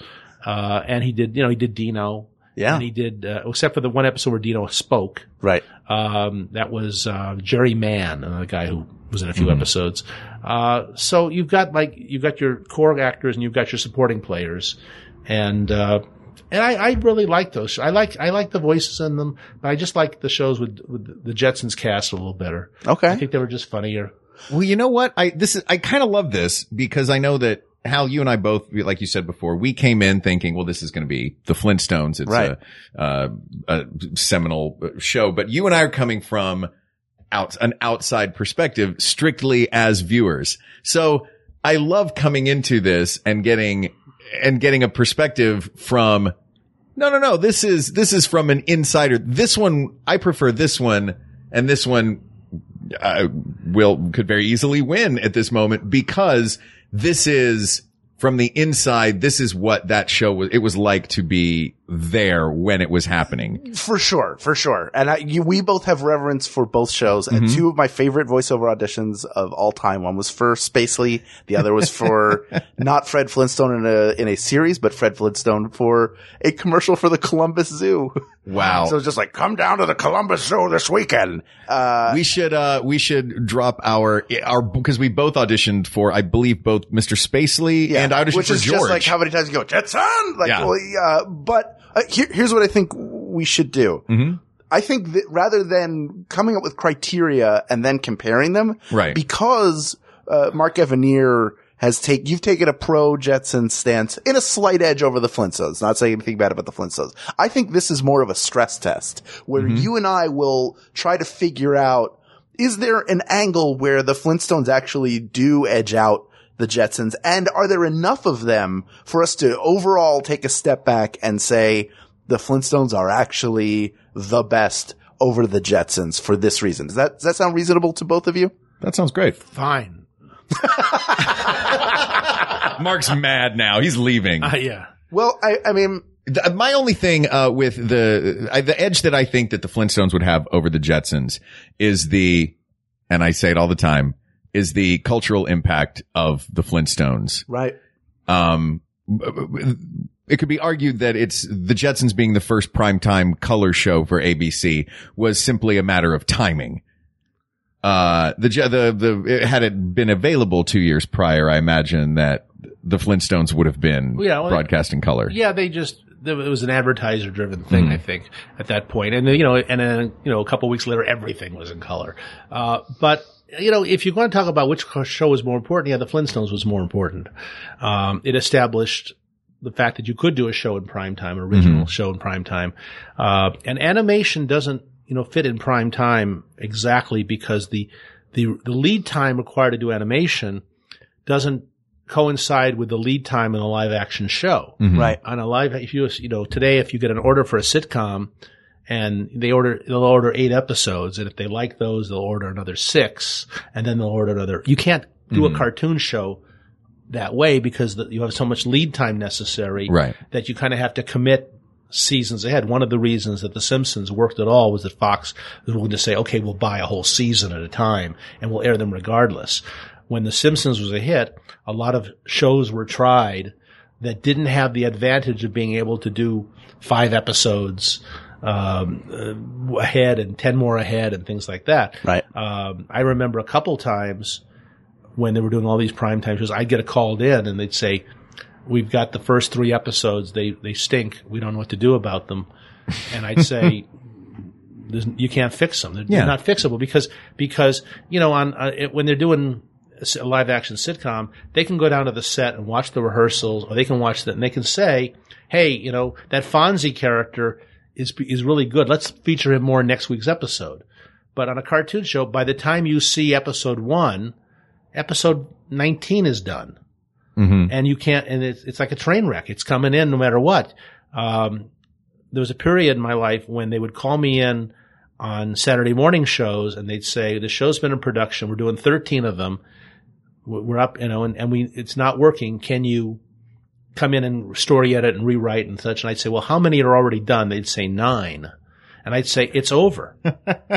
uh, and he did you know he did Dino, Yeah. and he did uh, except for the one episode where Dino spoke. right. Um, that was uh, Jerry Mann, uh, the guy who was in a few episodes. Uh, so you've got like you've got your core actors and you've got your supporting players, and uh, and I, I really like those. I like I like the voices in them, but I just like the shows with with the Jetsons cast a little better. Okay. I think they were just funnier. Well, you know what? I this is I kind of love this because I know that Hal, you and I both, like you said before, we came in thinking, well, this is going to be the Flintstones. It's Right. a, uh, a seminal show, but you and I are coming from out an outside perspective, strictly as viewers. So I love coming into this and getting and getting a perspective from. No, no, no. This is this is from an insider. This one, I prefer this one, and this one uh, will could very easily win at this moment because this is from the inside. This is what that show was. It was like to be there when it was happening. For sure, for sure. And I, you, we both have reverence for both shows. And Mhm. two of my favorite voiceover auditions of all time. One was for Spacely. The other was for (laughs) not Fred Flintstone in a, in a series, but Fred Flintstone for a commercial for the Columbus Zoo. Wow. So it's just like, come down to the Columbus Zoo this weekend. Uh, we should uh we should drop our our because we both auditioned for I believe both Mr. Spacely and I auditioned which for is George. just like how many times you go Jetson. Like, Yeah. well, yeah, but uh, here, here's what I think we should do. Mhm. I think that rather than coming up with criteria and then comparing them, Right. Because uh, Mark Evanier has take you've taken a pro Jetson stance in a slight edge over the Flintstones. Not saying anything bad about the Flintstones. I think this is more of a stress test where Mm-hmm. you and I will try to figure out is there an angle where the Flintstones actually do edge out the Jetsons? And are there enough of them for us to overall take a step back and say the Flintstones are actually the best over the Jetsons for this reason? Does that, does that sound reasonable to both of you? That sounds great. Fine. (laughs) Mark's mad now. He's leaving. Uh, yeah. Well, I, I mean, Th- my only thing uh, with the uh, the edge that I think that the Flintstones would have over the Jetsons is the, and I say it all the time, is the cultural impact of the Flintstones. right. Um, it could be argued that it's the Jetsons being the first primetime color show for ABC was simply a matter of timing. Uh, the, Je- the, the, had it been available two years prior, I imagine that the Flintstones would have been Yeah, well, broadcast in color. Yeah, they just it was an advertiser driven thing, Mhm. I think, at that point. And then, you know, and then you know, a couple weeks later, everything was in color. Uh, but you know, if you're going to talk about which show was more important, yeah, the Flintstones was more important. Um, it established the fact that you could do a show in prime time, an original Mhm. show in prime time. Uh, and animation doesn't, you know, fit in prime time exactly because the, the, the lead time required to do animation doesn't coincide with the lead time in a live action show. Mhm. Right. On a live, if you, you know, today, if you get an order for a sitcom and they order, they'll order eight episodes. And if they like those, they'll order another six and then they'll order another. You can't do Mhm. a cartoon show that way because the, you have so much lead time necessary Right. that you kind of have to commit seasons ahead. One of the reasons that The Simpsons worked at all was that Fox was willing to say, okay, we'll buy a whole season at a time and we'll air them regardless. When The Simpsons was a hit, a lot of shows were tried that didn't have the advantage of being able to do five episodes um, uh, ahead and 10 more ahead and things like that. Right. Um, I remember a couple times when they were doing all these primetime shows, I'd get a called in and they'd say, we've got the first three episodes. They, they stink. We don't know what to do about them. (laughs) And I'd say, you can't fix them. They're, Yeah. they're not fixable because, because, you know, on, uh, it, when they're doing a live action sitcom, they can go down to the set and watch the rehearsals or they can watch that and they can say, Hey, you know, that Fonzie character is, is really good. Let's feature him more in next week's episode. But on a cartoon show, by the time you see episode one, episode 19 is done Mm-hmm. and you can't, and it's, it's like a train wreck. It's coming in no matter what. Um, there was a period in my life when they would call me in on Saturday morning shows and they'd say, the show's been in production. We're doing 13 of them. We're we're up, you know, and, and we, it's not working. Can you come in and story edit and rewrite and such? And I'd say, well, how many are already done? They'd say nine. And I'd say, it's over. (laughs)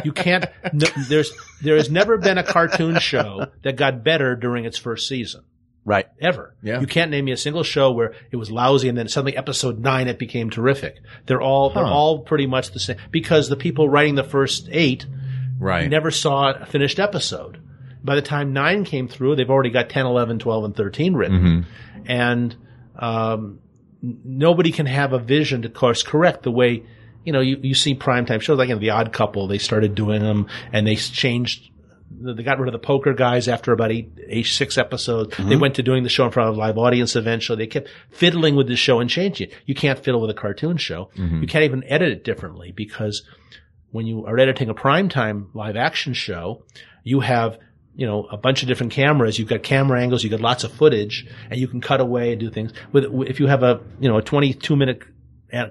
You can't, no, there's, there has never been a cartoon show that got better during its first season Right. ever. Yeah. You can't name me a single show where it was lousy and then suddenly episode nine it became terrific. They're all they're all pretty much the same because the people writing the first eight Right. never saw a finished episode. By the time nine came through, they've already got 10, 11, 12, and 13 written. Mhm. And um, nobody can have a vision to course correct the way, you know, you, you see primetime shows like know, The Odd Couple, they started doing them and they changed they got rid of the poker guys after about eight, eight six episodes. They went to doing the show in front of a live audience eventually. They kept fiddling with the show and changing it. You can't fiddle with a cartoon show. You can't even edit it differently because when you are editing a primetime live action show, you have, you know, a bunch of different cameras. You've got camera angles. You've got lots of footage and you can cut away and do things with, if you have a, you know, a 22 minute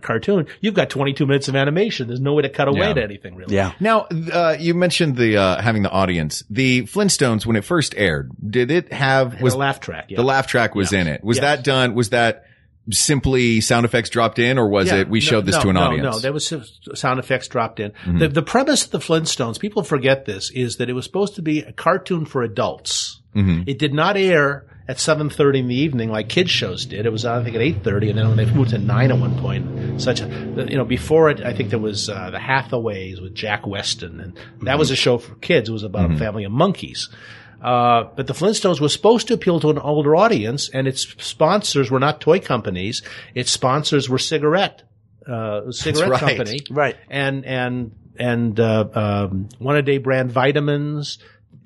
cartoon, you've got 22 minutes of animation. There's no way to cut away Yeah. to anything really. Yeah. Now, uh, you mentioned the uh, having the audience. The Flintstones, when it first aired, did it have was a laugh track. Yeah. the laugh track was Yeah. in it? Was Yes. that done? Was that simply sound effects dropped in, or was Yeah, it we no- showed this no, to an no, audience? No, there was sound effects dropped in. Mhm. The, the premise of the Flintstones, people forget this, is that it was supposed to be a cartoon for adults. Mhm. It did not air at 7.30 in the evening like kids shows did. It was, I think, at 8.30, and then when they moved to 9 at one point, such a, you know, before it, I think there was uh, the Hathaways with Jack Weston, and that was a show for kids. It was about Mhm. a family of monkeys. Uh, but the Flintstones was supposed to appeal to an older audience, and its sponsors were not toy companies. Its sponsors were cigarette, uh, cigarette right. company, Right. and and and uh, um, one a day brand vitamins,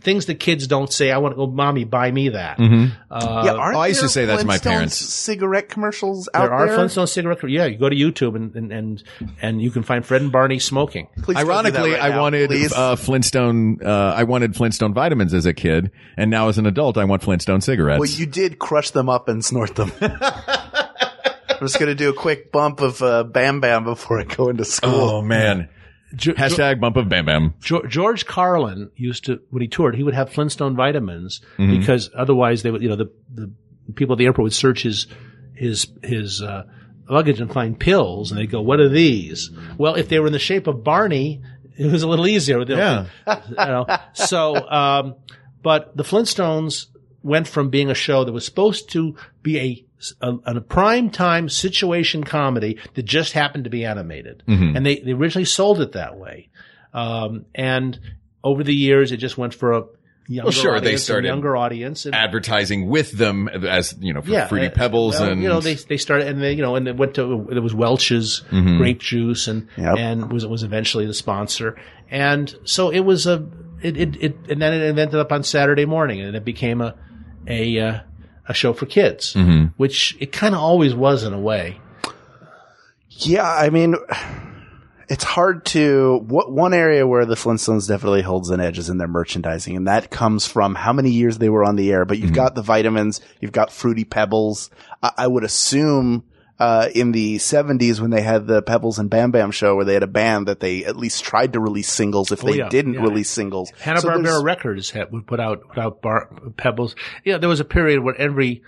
things that kids don't say. I want to go, mommy, buy me that. Mhm. Uh, yeah, aren't I used to there say that to my parents. Cigarette commercials out there there. are Flintstone cigarette. Yeah, you go to YouTube and and and, and you can find Fred and Barney smoking. Please don't do that Ironically, right I now, wanted uh, Flintstone. Uh, I wanted Flintstone vitamins as a kid, and now as an adult, I want Flintstone cigarettes. Well, you did crush them up and snort them. (laughs) I'm just gonna do a quick bump of uh, Bam Bam before I go into school. oh man! Jo- Hashtag bump of bam bam. Jo- George Carlin used to when he toured, he would have Flintstone vitamins Mhm. because otherwise they would, you know, the the people at the airport would search his his his uh, luggage and find pills, and they'd go, "What are these?" Well, if they were in the shape of Barney, it was a little easier. Yeah. (laughs) you know. So, um, but the Flintstones went from being a show that was supposed to be a a, a prime time situation comedy that just happened to be animated, Mhm. and they they originally sold it that way. Um, and over the years, it just went for a younger Well, sure, audience, they and started younger audience, and Advertising with them as you know for fruity uh, pebbles well, and you know they they started and they you know and they went to it was Welch's Mhm. grape juice and Yep. and was was eventually the sponsor and so it was a it, it, it and then it ended up on Saturday morning and it became a a uh, a show for kids Mhm. which it kind of always was in a way Yeah, I mean, it's hard to. What one area where the Flintstones definitely holds an edge is in their merchandising, and that comes from how many years they were on the air. But you've got the vitamins, you've got fruity pebbles. I, I would assume. Uh, in the 70s when they had the Pebbles and Bam Bam show where they had a band that they at least tried to release singles if Oh, they yeah, didn't yeah. release singles. Hanna So Records had, would put out put out bar, Pebbles yeah there was a period where every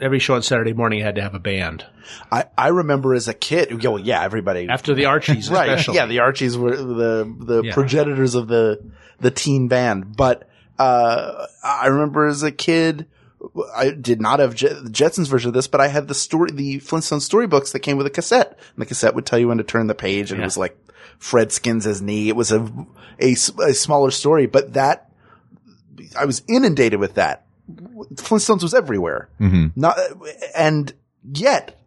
every show on Saturday morning had to have a band I, I remember as a kid, well, yeah, everybody after the Archies (laughs) right. especially Yeah, the Archies were the the Yeah. progenitors of the the teen band. But uh, I remember as a kid, I did not have the Jetsons version of this, but I had the story, the Flintstone storybooks that came with a cassette, and the cassette would tell you when to turn the page, and it was like Fred skins his knee. It was a a smaller story, but that I was inundated with that. Flintstones was everywhere. Mhm. Not, and yet,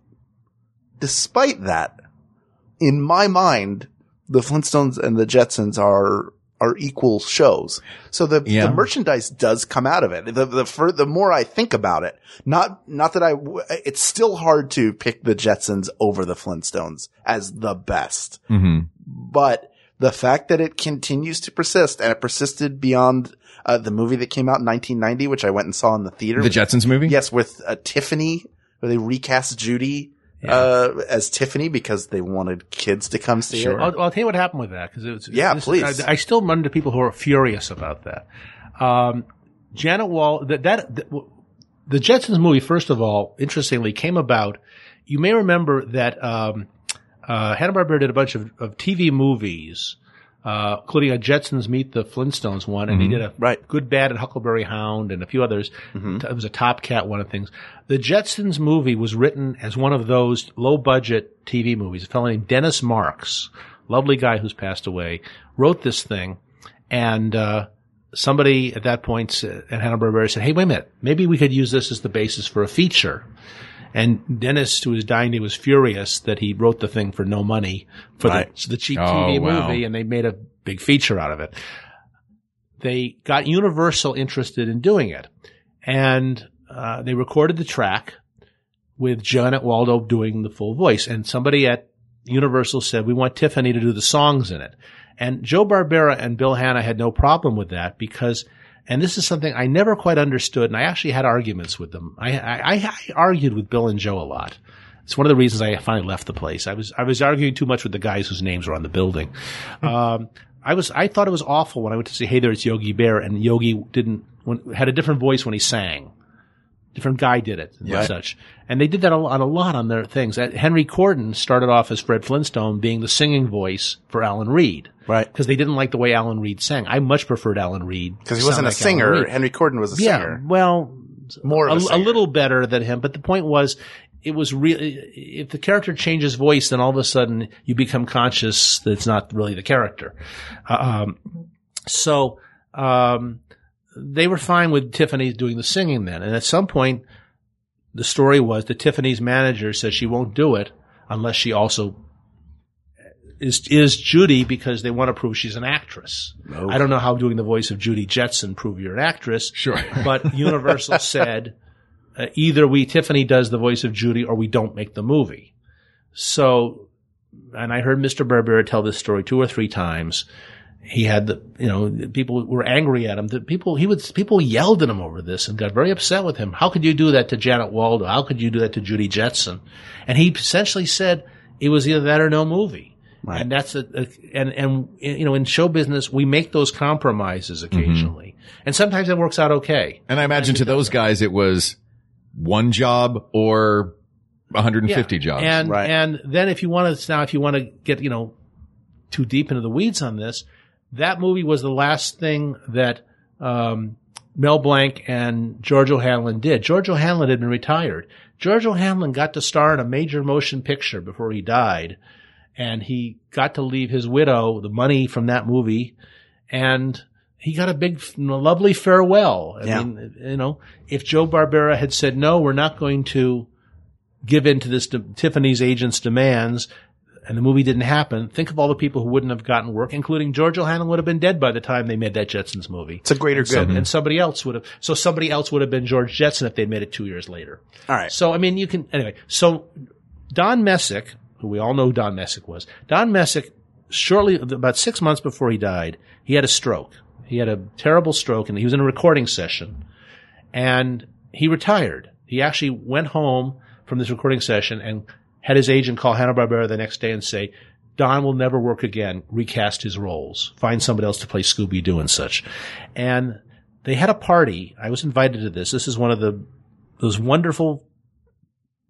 despite that, in my mind, the Flintstones and the Jetsons are are equal shows. So the Yeah. the merchandise does come out of it. The the fur, the more I think about it, not not that I, w- it's still hard to pick the Jetsons over the Flintstones as the best, Mhm. but the fact that it continues to persist and it persisted beyond. Uh, the movie that came out in 1990, which I went and saw in the theater. the Jetsons movie. Yes, with uh, Tiffany, where they recast Judy uh, as Tiffany because they wanted kids to come see Sure. it. I'll, I'll tell you what happened with that because it was. Yeah, this- please. I, I still run into people who are furious about that. Um, Janet Wall, that, that, that the Jetsons movie, first of all, interestingly, came about. You may remember that um, uh, Hanna Barbera did a bunch of, of TV movies. Uh, including a Jetsons Meet the Flintstones one, and he Mhm. did a Right. Good, Bad, and Huckleberry Hound, and a few others. Mhm. It was a Top Cat one of things. The Jetsons movie was written as one of those low budget TV movies. A fellow named Dennis Marks, lovely guy who's passed away, wrote this thing, and uh, somebody at that point at Hanna Barbera said, "Hey, wait a minute, maybe we could use this as the basis for a feature." And Dennis, who was dying, he was furious that he wrote the thing for no money for Right. the, the cheap Oh, TV wow. movie, and they made a big feature out of it. They got Universal interested in doing it, and uh, they recorded the track with Janet Waldo doing the full voice. And somebody at Universal said, "We want Tiffany to do the songs in it." And Joe Barbera and Bill Hanna had no problem with that because, and this is something I never quite understood, and I actually had arguments with them. I, I, I argued with Bill and Joe a lot. It's one of the reasons I finally left the place. I was I was arguing too much with the guys whose names were on the building. um, I was I thought it was awful when I went to say, "Hey there, it's Yogi Bear," and Yogi didn't when, had a different voice when he sang. Different guy did it and Right. such. And they did that a lot, a lot on their things. Henry Corden started off as Fred Flintstone being the singing voice for Alan Reed. Right. Because they didn't like the way Alan Reed sang. I much preferred Alan Reed. Because he wasn't a like Alan singer. Henry Corden was a yeah, singer. well, More a, of a a little better than him. But the point was, it was really, if the character changes voice, then all of a sudden you become conscious that it's not really the character. Uh, um, so, um, they were fine with Tiffany doing the singing then. And at some point, the story was that Tiffany's manager says she won't do it unless she also is is Judy because they want to prove she's an actress. I don't know how doing the voice of Judy Jetson prove you're an actress. Sure. (laughs) but Universal said uh, either we Tiffany does the voice of Judy or we don't make the movie. So, and I heard Mr. Barbera tell this story two or three times. He had the, you know, people were angry at him. The people, he would, people yelled at him over this and got very upset with him. How could you do that to Janet Waldo? How could you do that to Judy Jetson? And he essentially said it was either that or no movie. Right. And that's a, a and and you know in show business we make those compromises mm-hmm. occasionally, and sometimes it works out okay. And I imagine to those guys it was one job or 150 Yeah. jobs. And and then if you want to now if you want to get you know too deep into the weeds on this, that movie was the last thing that um, Mel Blanc and George O'Hanlon did. George O'Hanlon had been retired. George O'Hanlon got to star in a major motion picture before he died, and he got to leave his widow the money from that movie, and he got a big, lovely farewell. I Yeah. mean, you know, if Joe Barbera had said, no, we're not going to give in to this Tiffany's agent's demands, and the movie didn't happen, think of all the people who wouldn't have gotten work, including George O'Hanlon would have been dead by the time they made that Jetsons movie. It's a greater and good. and somebody else would have, so somebody else would have been George Jetson if they'd made it two years later. All right. So, I mean, you can, anyway, so Don Messick, who we all know Don Messick was, Don Messick, shortly, about six months before he died, he had a stroke. He had a terrible stroke and he was in a recording session and he retired. He actually went home from this recording session and had his agent call Hanna-Barbera the next day and say, Don will never work again. Recast his roles. Find somebody else to play Scooby-Doo and such. And they had a party. I was invited to this. This is one of the, those wonderful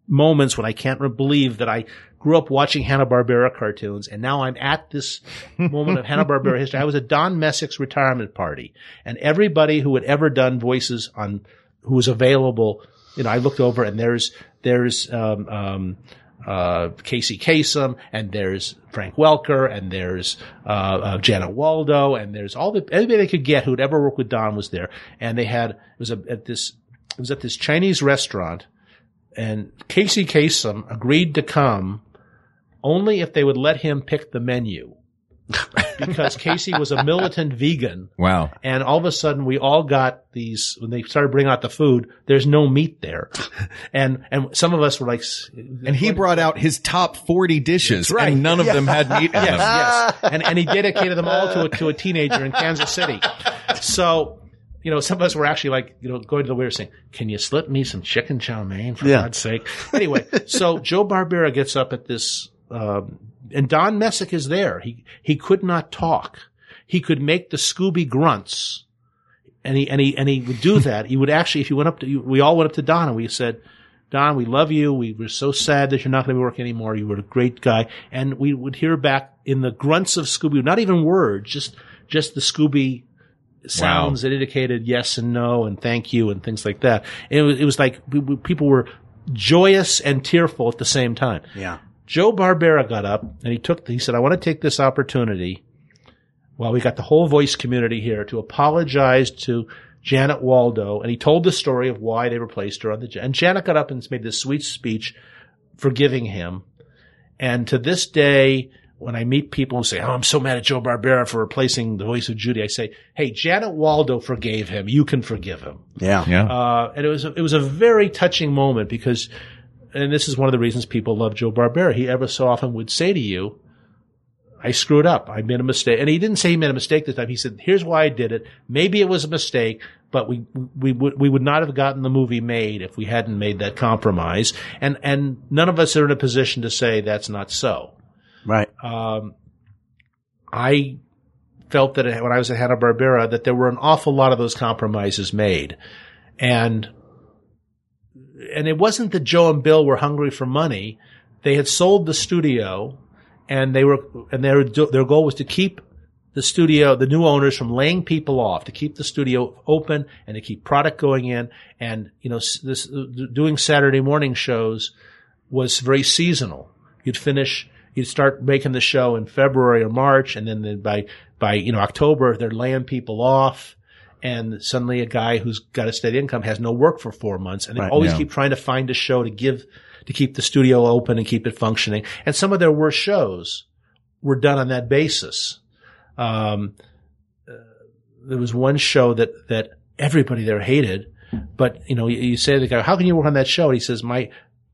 moments when I can't re- believe that I grew up watching Hanna-Barbera cartoons and now I'm at this (laughs) moment of Hanna-Barbera history. I was at Don Messick's retirement party and everybody who had ever done voices on, who was available, you know, I looked over and there's, there's, um, um, uh, Casey Kasem and there's Frank Welker and there's, uh, uh, Janet Waldo and there's all the, anybody they could get who'd ever worked with Don was there. And they had, it was a, at this, it was at this Chinese restaurant and Casey Kasem agreed to come only if they would let him pick the menu. (laughs) because Casey was a militant vegan. Wow. And all of a sudden we all got these, when they started bringing out the food, there's no meat there. (laughs) And, and some of us were like, And he brought out his top 40 dishes right. and none of them had meat in yes, them. yes. And, and he dedicated them all to a, to a teenager in Kansas City. So, you know, some of us were actually like, you know, going to the waiter saying, can you slip me some chicken chow mein for Yeah. God's sake? Anyway, so Joe Barbera gets up at this, um, and Don Messick is there. He, he could not talk. He could make the Scooby grunts. And he, and he, and he would do that. He would actually, if you went up to, we all went up to Don and we said, Don, we love you. We were so sad that you're not going to be working anymore. You were a great guy. And we would hear back in the grunts of Scooby, not even words, just, just the Scooby sounds that indicated yes and no and thank you and things like that. It was, it was like people were joyous and tearful at the same time. Yeah. Joe Barbera got up and he took, he said, I want to take this opportunity while we got the whole voice community here to apologize to Janet Waldo. And he told the story of why they replaced her on the, and Janet got up and made this sweet speech forgiving him. And to this day, when I meet people who say, Oh, I'm so mad at Joe Barbera for replacing the voice of Judy, I say, Hey, Janet Waldo forgave him. You can forgive him. Yeah. Yeah. Uh, and it was, a, it was a very touching moment because, and this is one of the reasons people love Joe Barbera. He ever so often would say to you, I screwed up. I made a mistake. And he didn't say he made a mistake this time. He said, here's why I did it. Maybe it was a mistake, but we, we would, we would not have gotten the movie made if we hadn't made that compromise. And, and none of us are in a position to say that's not so. Right. Um, I felt that when I was at Hanna Barbera that there were an awful lot of those compromises made, and and it wasn't that Joe and Bill were hungry for money. They had sold the studio and they were, and their, their goal was to keep the studio, the new owners from laying people off, to keep the studio open and to keep product going in. And, you know, this, uh, doing Saturday morning shows was very seasonal. You'd finish, you'd start making the show in February or March, and then then by, by, you know, October, they're laying people off. And suddenly a guy who's got a steady income has no work for four months. And they Right, always yeah. keep trying to find a show to give, to keep the studio open and keep it functioning. And some of their worst shows were done on that basis. Um, uh, there was one show that, that everybody there hated, but you know, you, you say to the guy, how can you work on that show? And he says, my,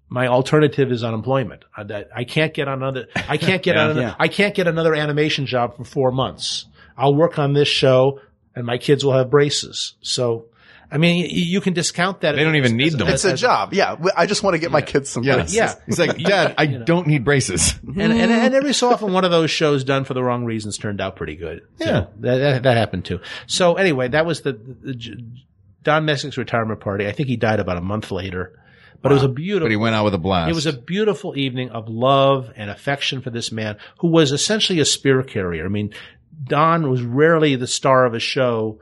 my alternative is unemployment. I, that, I can't get another, I can't get (laughs) Yeah. another, Yeah. I can't get another animation job for four months. I'll work on this show and my kids will have braces. So, I mean, you, you can discount that. They don't even need them. It's a job. Yeah. I just want to get my kids some Yeah. braces. Yeah. It's like, Dad, I don't need braces. and, and and every so often one of those shows done for the wrong reasons turned out pretty good. So Yeah. that, that that happened too. So anyway, that was the, the, the Don Messick's retirement party. I think he died about a month later, but it was a beautiful. But he went out with a blast. It was a beautiful evening of love and affection for this man who was essentially a spirit carrier. I mean, Don was rarely the star of a show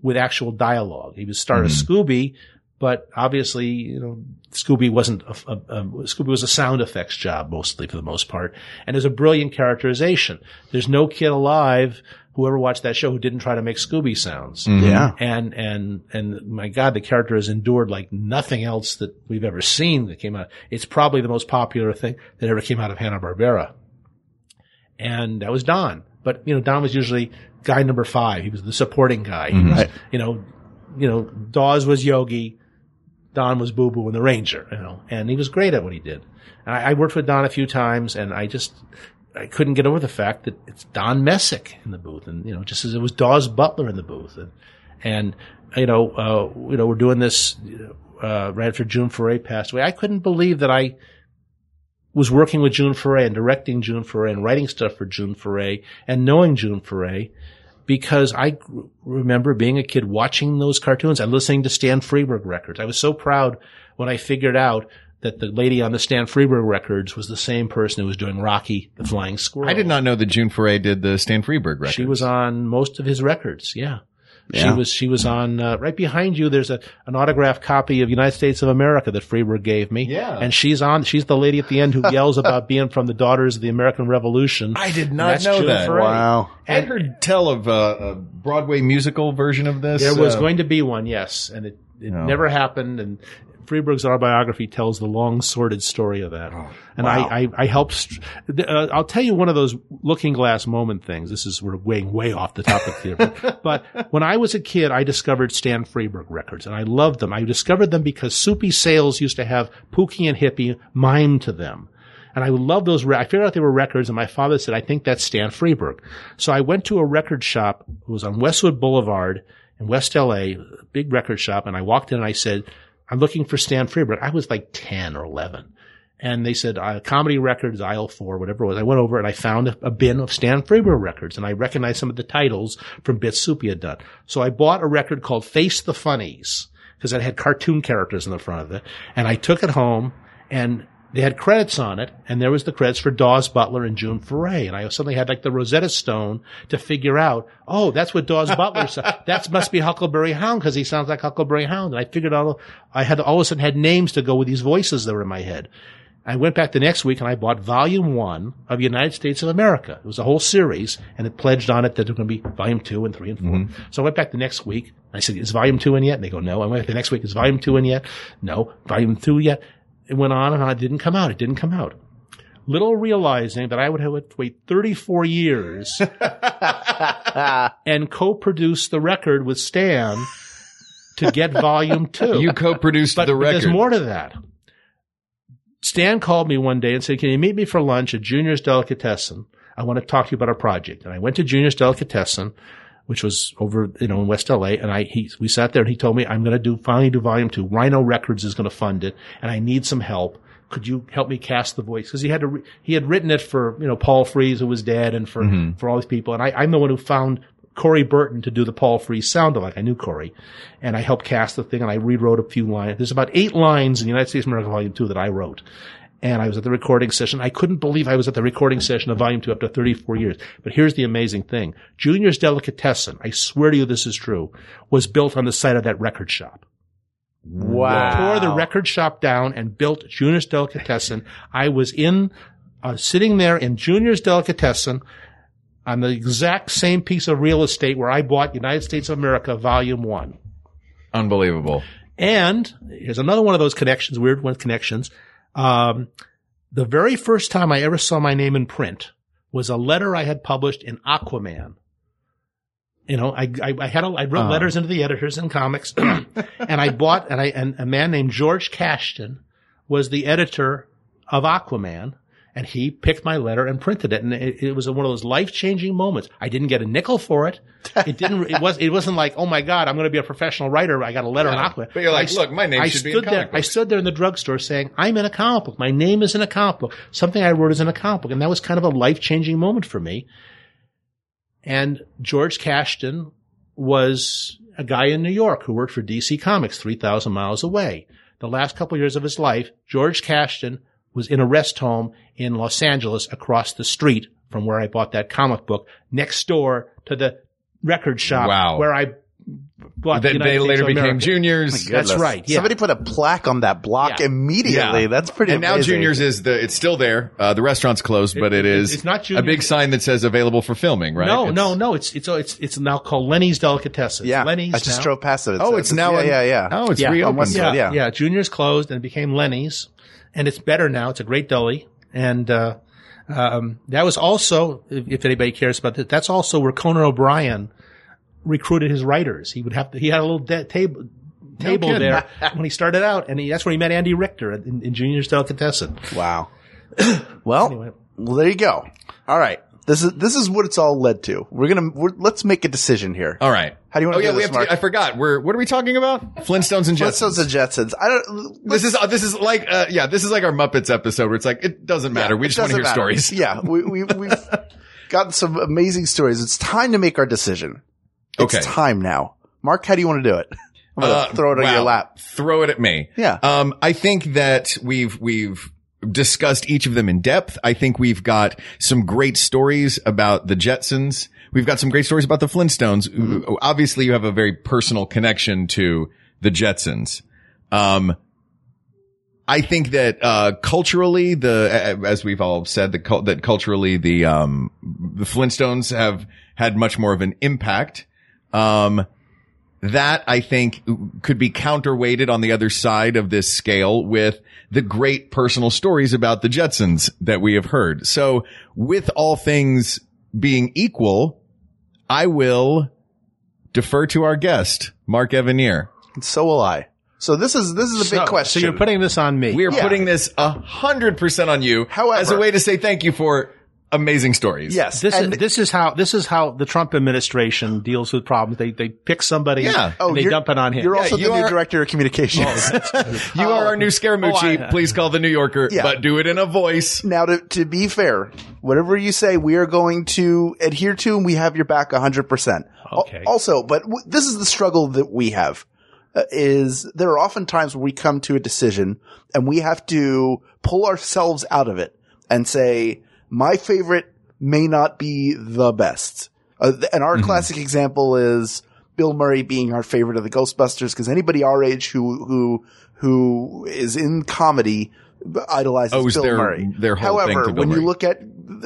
with actual dialogue. He was star of Scooby, but obviously, you know, Scooby wasn't a, a, a- Scooby was a sound effects job mostly for the most part, and there's a brilliant characterization. There's no kid alive who ever watched that show who didn't try to make Scooby sounds. Mm-hmm. Yeah. And, and, and my God, the character has endured like nothing else that we've ever seen that came out. It's probably the most popular thing that ever came out of Hanna-Barbera. And that was Don. But, you know, Don was usually guy number five. He was the supporting guy. He was, you know, you know, Daws was Yogi. Don was Boo Boo and the Ranger, you know, and he was great at what he did. And I, I worked with Don a few times and I just, I couldn't get over the fact that it's Don Messick in the booth and, you know, just as it was Daws Butler in the booth and, and, you know, uh, you know, we're doing this, uh, right after June Foray passed away. I couldn't believe that I was working with June Foray and directing June Foray and writing stuff for June Foray and knowing June Foray because I remember being a kid watching those cartoons and listening to Stan Freberg records. I was so proud when I figured out that the lady on the Stan Freberg records was the same person who was doing Rocky the Flying Squirrel. I did not know that June Foray did the Stan Freberg records. She was on most of his records. Yeah. She Yeah. was, she was on, uh, right behind you. There's a, an autographed copy of United States of America that Freberg gave me. Yeah. And she's on, she's the lady at the end who yells (laughs) about being from the Daughters of the American Revolution. I did not know June that. Wow. I heard tell of uh, a Broadway musical version of this. There was uh, going to be one, yes, and it, it No. never happened. And Freberg's autobiography tells the long, sordid story of that. and wow. I, I, I helped. st- Uh, I'll tell you one of those looking glass moment things. This is we're way, way off the topic here, but, (laughs) but when I was a kid, I discovered Stan Freberg records, and I loved them. I discovered them because Soupy Sales used to have Pookie and Hippie mime to them. And I love those. Re- I figured out they were records, and my father said, "I think that's Stan Freberg." So I went to a record shop. It was on Westwood Boulevard in West LA, a big record shop, and I walked in and I said, "I'm looking for Stan Freberg." I was like ten or eleven, and they said, uh, "Comedy Records, aisle four, whatever it was." I went over and I found a, a bin of Stan Freberg records, and I recognized some of the titles from bits Soupy had done. So I bought a record called "Face the Funnies" because it had cartoon characters in the front of it, and I took it home and they had credits on it, and there was the credits for Daws Butler and June Foray, and I suddenly had like the Rosetta Stone to figure out, oh, that's what Daws Butler said. (laughs) That must be Huckleberry Hound because he sounds like Huckleberry Hound, and I figured out I had all of a sudden had names to go with these voices that were in my head. I went back the next week and I bought volume one of United States of America. It was a whole series and it pledged on it that there were going to be volume two and three and 4 mm-hmm. So I went back the next week. I said, is volume two in yet? And they go, no. I went back the next week. Is volume two in yet? No. Volume two yet? It went on and on. It didn't come out. It didn't come out. Little realizing that I would have to wait 34 years (laughs) and co-produce the record with Stan to get volume two. You co-produced But, the record. there's more to that. Stan called me one day and said, can you meet me for lunch at Junior's Delicatessen? I want to talk to you about a project. And I went to Junior's Delicatessen, which was over, you know, in West LA. And I, he, we sat there and he told me, I'm going to do, finally do volume two. Rhino Records is going to fund it and I need some help. Could you help me cast the voice? Cause he had to, re- he had written it for, you know, Paul Frees, who was dead and for, Mhm. for all these people. And I, I'm the one who found Corey Burton to do the Paul Frees sound alike. I knew Corey, and I helped cast the thing, and I rewrote a few lines. There's about eight lines in the United States of America Volume Two that I wrote. And I was at the recording session. I couldn't believe I was at the recording session of Volume 2 after 34 years. But here's the amazing thing. Junior's Delicatessen, I swear to you this is true, was built on the site of that record shop. Wow. Tore the record shop down and built Junior's Delicatessen. I was in, uh, sitting there in Junior's Delicatessen on the exact same piece of real estate where I bought United States of America Volume 1. Unbelievable. And here's another one of those connections, weird one connections. Um, the very first time I ever saw my name in print was a letter I had published in Aquaman. You know, I, I, I had a, I wrote Uh. letters into the editors in comics (clears throat) and I bought, and I, and a man named George Kashdan was the editor of Aquaman and he picked my letter and printed it. And it, it was one of those life changing moments. I didn't get a nickel for it. It didn't, it was, it wasn't like, oh my God, I'm going to be a professional writer. I got a letter in Yeah. Aquaman. But you're like, I- look, my name I should be in there, comic I stood there in the drugstore saying, I'm in a comic book. My name is in a comic book. Something I wrote is in a comic book. And that was kind of a life changing moment for me. And George Kashdan was a guy in New York who worked for DC Comics 3,000 miles away. The last couple of years of his life, George Kashdan was in a rest home in Los Angeles across the street from where I bought that comic book next door to the record shop Wow. where I bought the That United they States later of became America. juniors. That's right. Yeah. Somebody put a plaque on that block Yeah. immediately. That's pretty And now. Juniors is the, it's still there. Uh, the restaurant's closed, but it It- is it's not juniors. a big sign that says available for filming, right? No, It's- no, no. It's it's it's it's now called Lenny's Delicatessen. Yeah. Lenny's. I just now. drove past it. Oh, it's now yeah, in- yeah, yeah. Oh, it's yeah, reopened. yeah, yeah. yeah. Junior's closed and it became Lenny's, and it's better now. It's a great deli, and uh, um, that was also, if, if anybody cares about that, that's also where Conan O'Brien recruited his writers. He would have to. He had a little de- table table kidding. there when he started out, and he, that's where he met Andy Richter in, in Junior's Delicatessen. Wow. (coughs) well, Anyway. well, there you go. All right. This is this is what it's all led to. We're gonna we're, let's make a decision here. All right. How do you want to Oh yeah, do we this, have Mark? to. I forgot. We're what are we talking about? Flintstones and Jetsons. Flintstones and Jetsons. I don't. This is uh, this is like uh, yeah, this is like our Muppets episode where it's like it doesn't matter. we It just want to hear matter. stories. Yeah, we, we we've (laughs) gotten some amazing stories. It's time to make our decision. It's Okay. time now. Mark, how do you want to do it? I'm gonna Uh, throw it on wow. your lap. Throw it at me. Yeah. Um, I think that we've we've discussed each of them in depth. I think we've got some great stories about the Jetsons. We've got some great stories about the Flintstones. Mm-hmm. Obviously, you have a very personal connection to the Jetsons. Um, I think that uh, culturally, the as we've all said, the that culturally the um, the Flintstones have had much more of an impact. Um, that I think could be counterweighted on the other side of this scale with the great personal stories about the Jetsons that we have heard. So with all things being equal, I will defer to our guest, Mark Evanier. And so will I. So this is this is a big So- question. So you're putting this on me. We are Yeah. putting this a hundred percent on you However- as a way to say thank you for amazing stories. yes. This and- is this is how this is how the Trump administration deals with problems. They they pick somebody Yeah. and they you're- dump it on him. Oh, You're also you the new director of communications. (laughs) You are our new Scaramucci. Oh, I- Please call the New Yorker, Yeah. but do it in a voice. now, to, to be fair, whatever you say, we are going to adhere to, and we have your back 100%. Okay. Also, but w- this is the struggle that we have, uh, is there are often times where we come to a decision and we have to pull ourselves out of it and say, my favorite may not be the best. Uh, and our classic example is Bill Murray being our favorite of the Ghostbusters because anybody our age who, who, who is in comedy idolizes Owes Bill their- Murray. their However, when Murray. you look at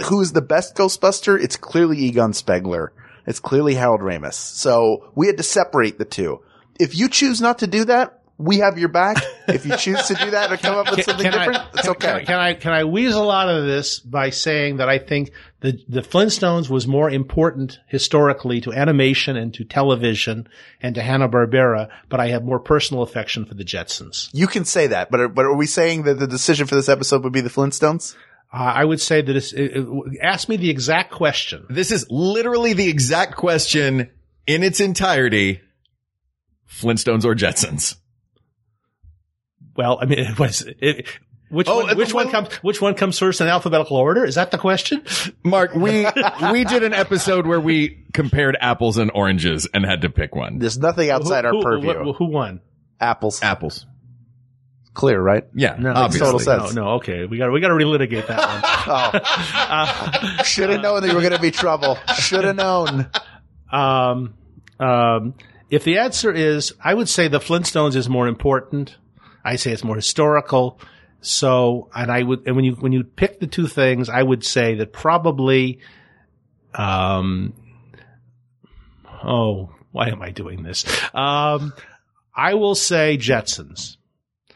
who is the best Ghostbuster, it's clearly Egon Spengler. It's clearly Harold Ramis. So we had to separate the two. If you choose not to do that, we have your back. If you choose to do that or come up with something different, I, it's can- okay. Can, I can I weasel out of this by saying that I think the the Flintstones was more important historically to animation and to television and to Hanna Barbera, but I have more personal affection for the Jetsons. you can say that, but are, but are we saying that the decision for this episode would be the Flintstones? Uh, I would say that it's, it, it- ask me the exact question. This is literally the exact question in its entirety. Flintstones or Jetsons? Well, I mean, (laughs) it was it, Which Oh, one, which one comes which one comes first in alphabetical order? Is that the question? Mark, we (laughs) we did an episode where we compared apples and oranges and had to pick one. There's nothing outside who, our who- purview. Who, who won? Apples. Apples. Clear, right? Yeah, No, obviously. total sense. No, no, okay. We got we got to relitigate that one. (laughs) Oh. Should have known that you were going to be trouble. Should have known. Um, um, if the answer is, I would say the Flintstones is more important. I say it's more historical. So, and I would, and when you, when you pick the two things, I would say that probably, um, oh, why am I doing this? Um, I will say Jetsons.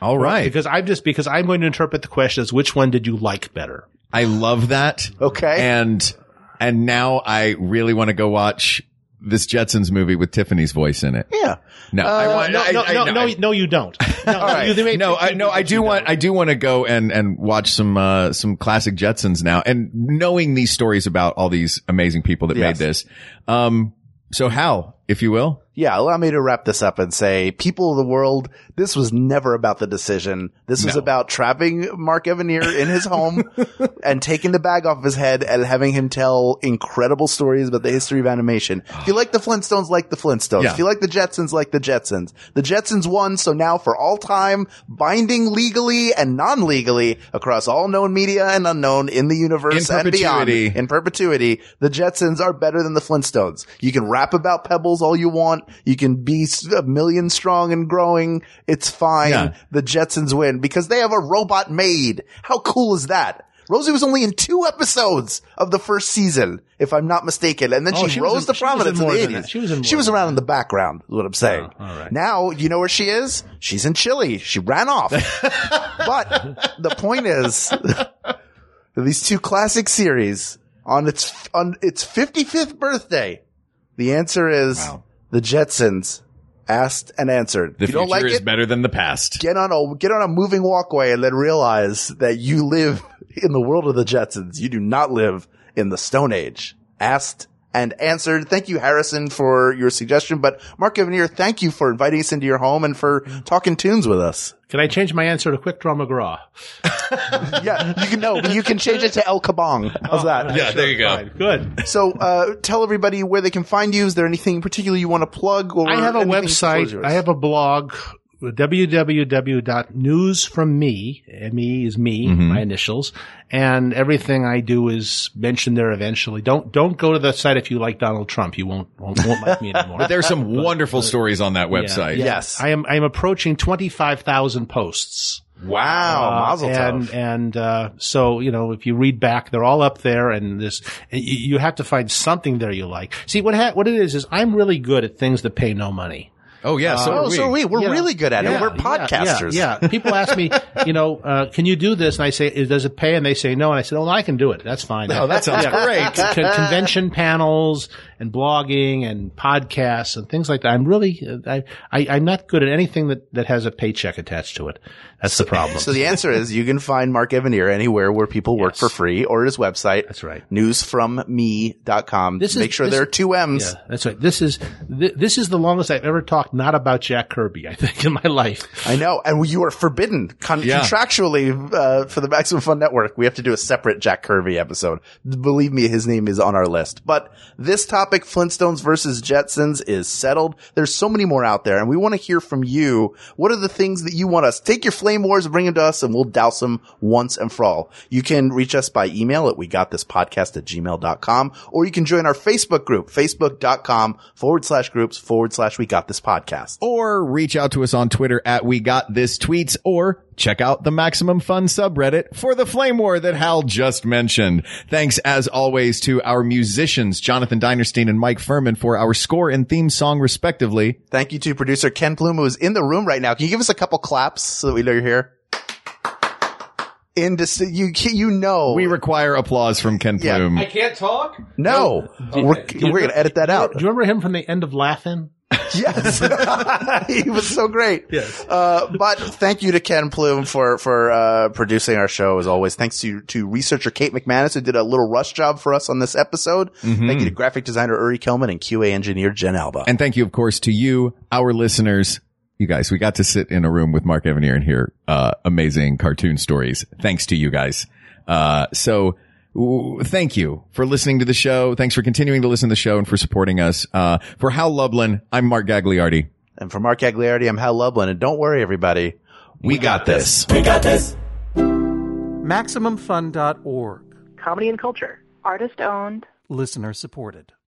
All right. Because I'm just, because I'm going to interpret the question as which one did you like better? I love that. Okay. And and now I really want to go watch this Jetsons movie with Tiffany's voice in it. Yeah. No, I want no, I- no, I- no, no, no, I- no, you don't. (laughs) No, right. you- no, I no, I do want, I do want to go and and watch some uh some classic Jetsons now, and knowing these stories about all these amazing people that Yes. made this. Um, so Hal, if you will, Yeah, allow me to wrap this up and say, people of the world, this was never about the decision. This was about trapping Mark Evanier in his home (laughs) and taking the bag off his head and having him tell incredible stories about the history of animation. If you like the Flintstones, like the Flintstones. Yeah. If you like the Jetsons, like the Jetsons. The Jetsons won, so now for all time, binding legally and non-legally across all known media and unknown in the universe In and beyond. perpetuity. In perpetuity, the Jetsons are better than the Flintstones. You can rap about Pebbles all you want. You can be a million strong and growing. It's fine. Yeah. The Jetsons win because they have a robot maid. How cool is that? Rosie was only in two episodes of the first season, if I'm not mistaken, and then Oh, she, she rose in- to was in prominence in, the 80s. that. She was in she was around in the background, is what I'm saying. Oh, right. Now, you know where she is? She's in Chile. She ran off. (laughs) but the point is, (laughs) these two classic series on its on its 55th birthday. The answer is the Jetsons asked and answered. the you don't future like is it, better than the past. get on a get on a moving walkway and then realize that you live (laughs) in the world of the Jetsons. You do not live in the Stone Age. Asked and answered. Thank you, Harrison, for your suggestion. But Mark Evanier, thank you for inviting us into your home and for talking tunes with us. Can I change my answer to Quick Draw McGraw? (laughs) Yeah, you can know, but you can change it to El Kabong. How's that? Yeah, there you go. Fine. Good. So, uh, tell everybody where they can find you. Is there anything in particular you want to plug? Or I have a anything the floor is website. I have a blog. www.newsfromme, M-E is me, Mm-hmm. my initials, and everything I do is mentioned there eventually. Don't, don't go to the site if you like Donald Trump. You won't, won't, won't like me (laughs) anymore. But there's some wonderful stories on that website. Yeah. Yes. I am, I am approaching 25,000 posts. Wow, Uh, Mazel and tov. and uh, so you know if you read back, they're all up there, and this you, you have to find something there you like. See what ha- what it is is I'm really good at things that pay no money. Oh yeah, so oh, are we. so are we. We're Yeah. really good at it. We're podcasters. Yeah, yeah. people ask me, (laughs) you know, uh, can you do this? And I say, does it pay? And they say no. And I said, oh, I can do it. That's fine. Oh, that sounds great. Con- convention panels and blogging and podcasts and things like that. I'm really, I, I, I'm not good at anything that, that has a paycheck attached to it. That's the problem. (laughs) So the answer is you can find Mark Evanier anywhere where people work for free or his website. That's right. Newsfromme.com. This is- Make sure this- there are two M's. Yeah, that's right. This is th- this is the longest I've ever talked not about Jack Kirby. I think (laughs) in my life. I know. And you are forbidden con- Yeah. contractually, uh, for the Maximum Fun Network. We have to do a separate Jack Kirby episode. Believe me, his name is on our list. But this topic, Flintstones versus Jetsons, is settled. There's so many more out there and we want to hear from you. What are the things that you want us? Take your flame wars bring them to us and we'll douse them once and for all. You can reach us by email at we got this podcast at gmail.com or you can join our Facebook group, facebook.com forward slash groups forward slash we got this podcast. or reach out to us on Twitter at We Got This Tweets, or check out the Maximum Fun subreddit for the flame war that Hal just mentioned. Thanks as always to our musicians, Jonathan Dinerstein and Mike Furman for our score and theme song respectively. Thank you to producer Ken Plume, who is in the room right now. Can you give us a couple claps so that we know you're here? In dis- you, you know, We require applause from Ken Yeah. I can't talk. no, we're, we're gonna edit that out. Do you remember him from the end of Laugh-In? (laughs) yes, (laughs) he was so great. Yes. Uh, but thank you to Ken Plume for for uh, producing our show as always. Thanks to to researcher Kate McManus who did a little rush job for us on this episode. Thank you to graphic designer Uri Kelman and QA engineer Jen Alba. And thank you, of course, to you, our listeners. you guys, we got to sit in a room with Mark Evanier and hear, uh, amazing cartoon stories. Thanks to you guys. Uh, so, thank you for listening to the show. Thanks for continuing to listen to the show and for supporting us. Uh, for Hal Lublin, I'm Mark Gagliardi. And for Mark Gagliardi, I'm Hal Lublin. And don't worry, everybody. We got this. We got this. MaximumFun.org. Comedy and culture. Artist owned. Listener supported.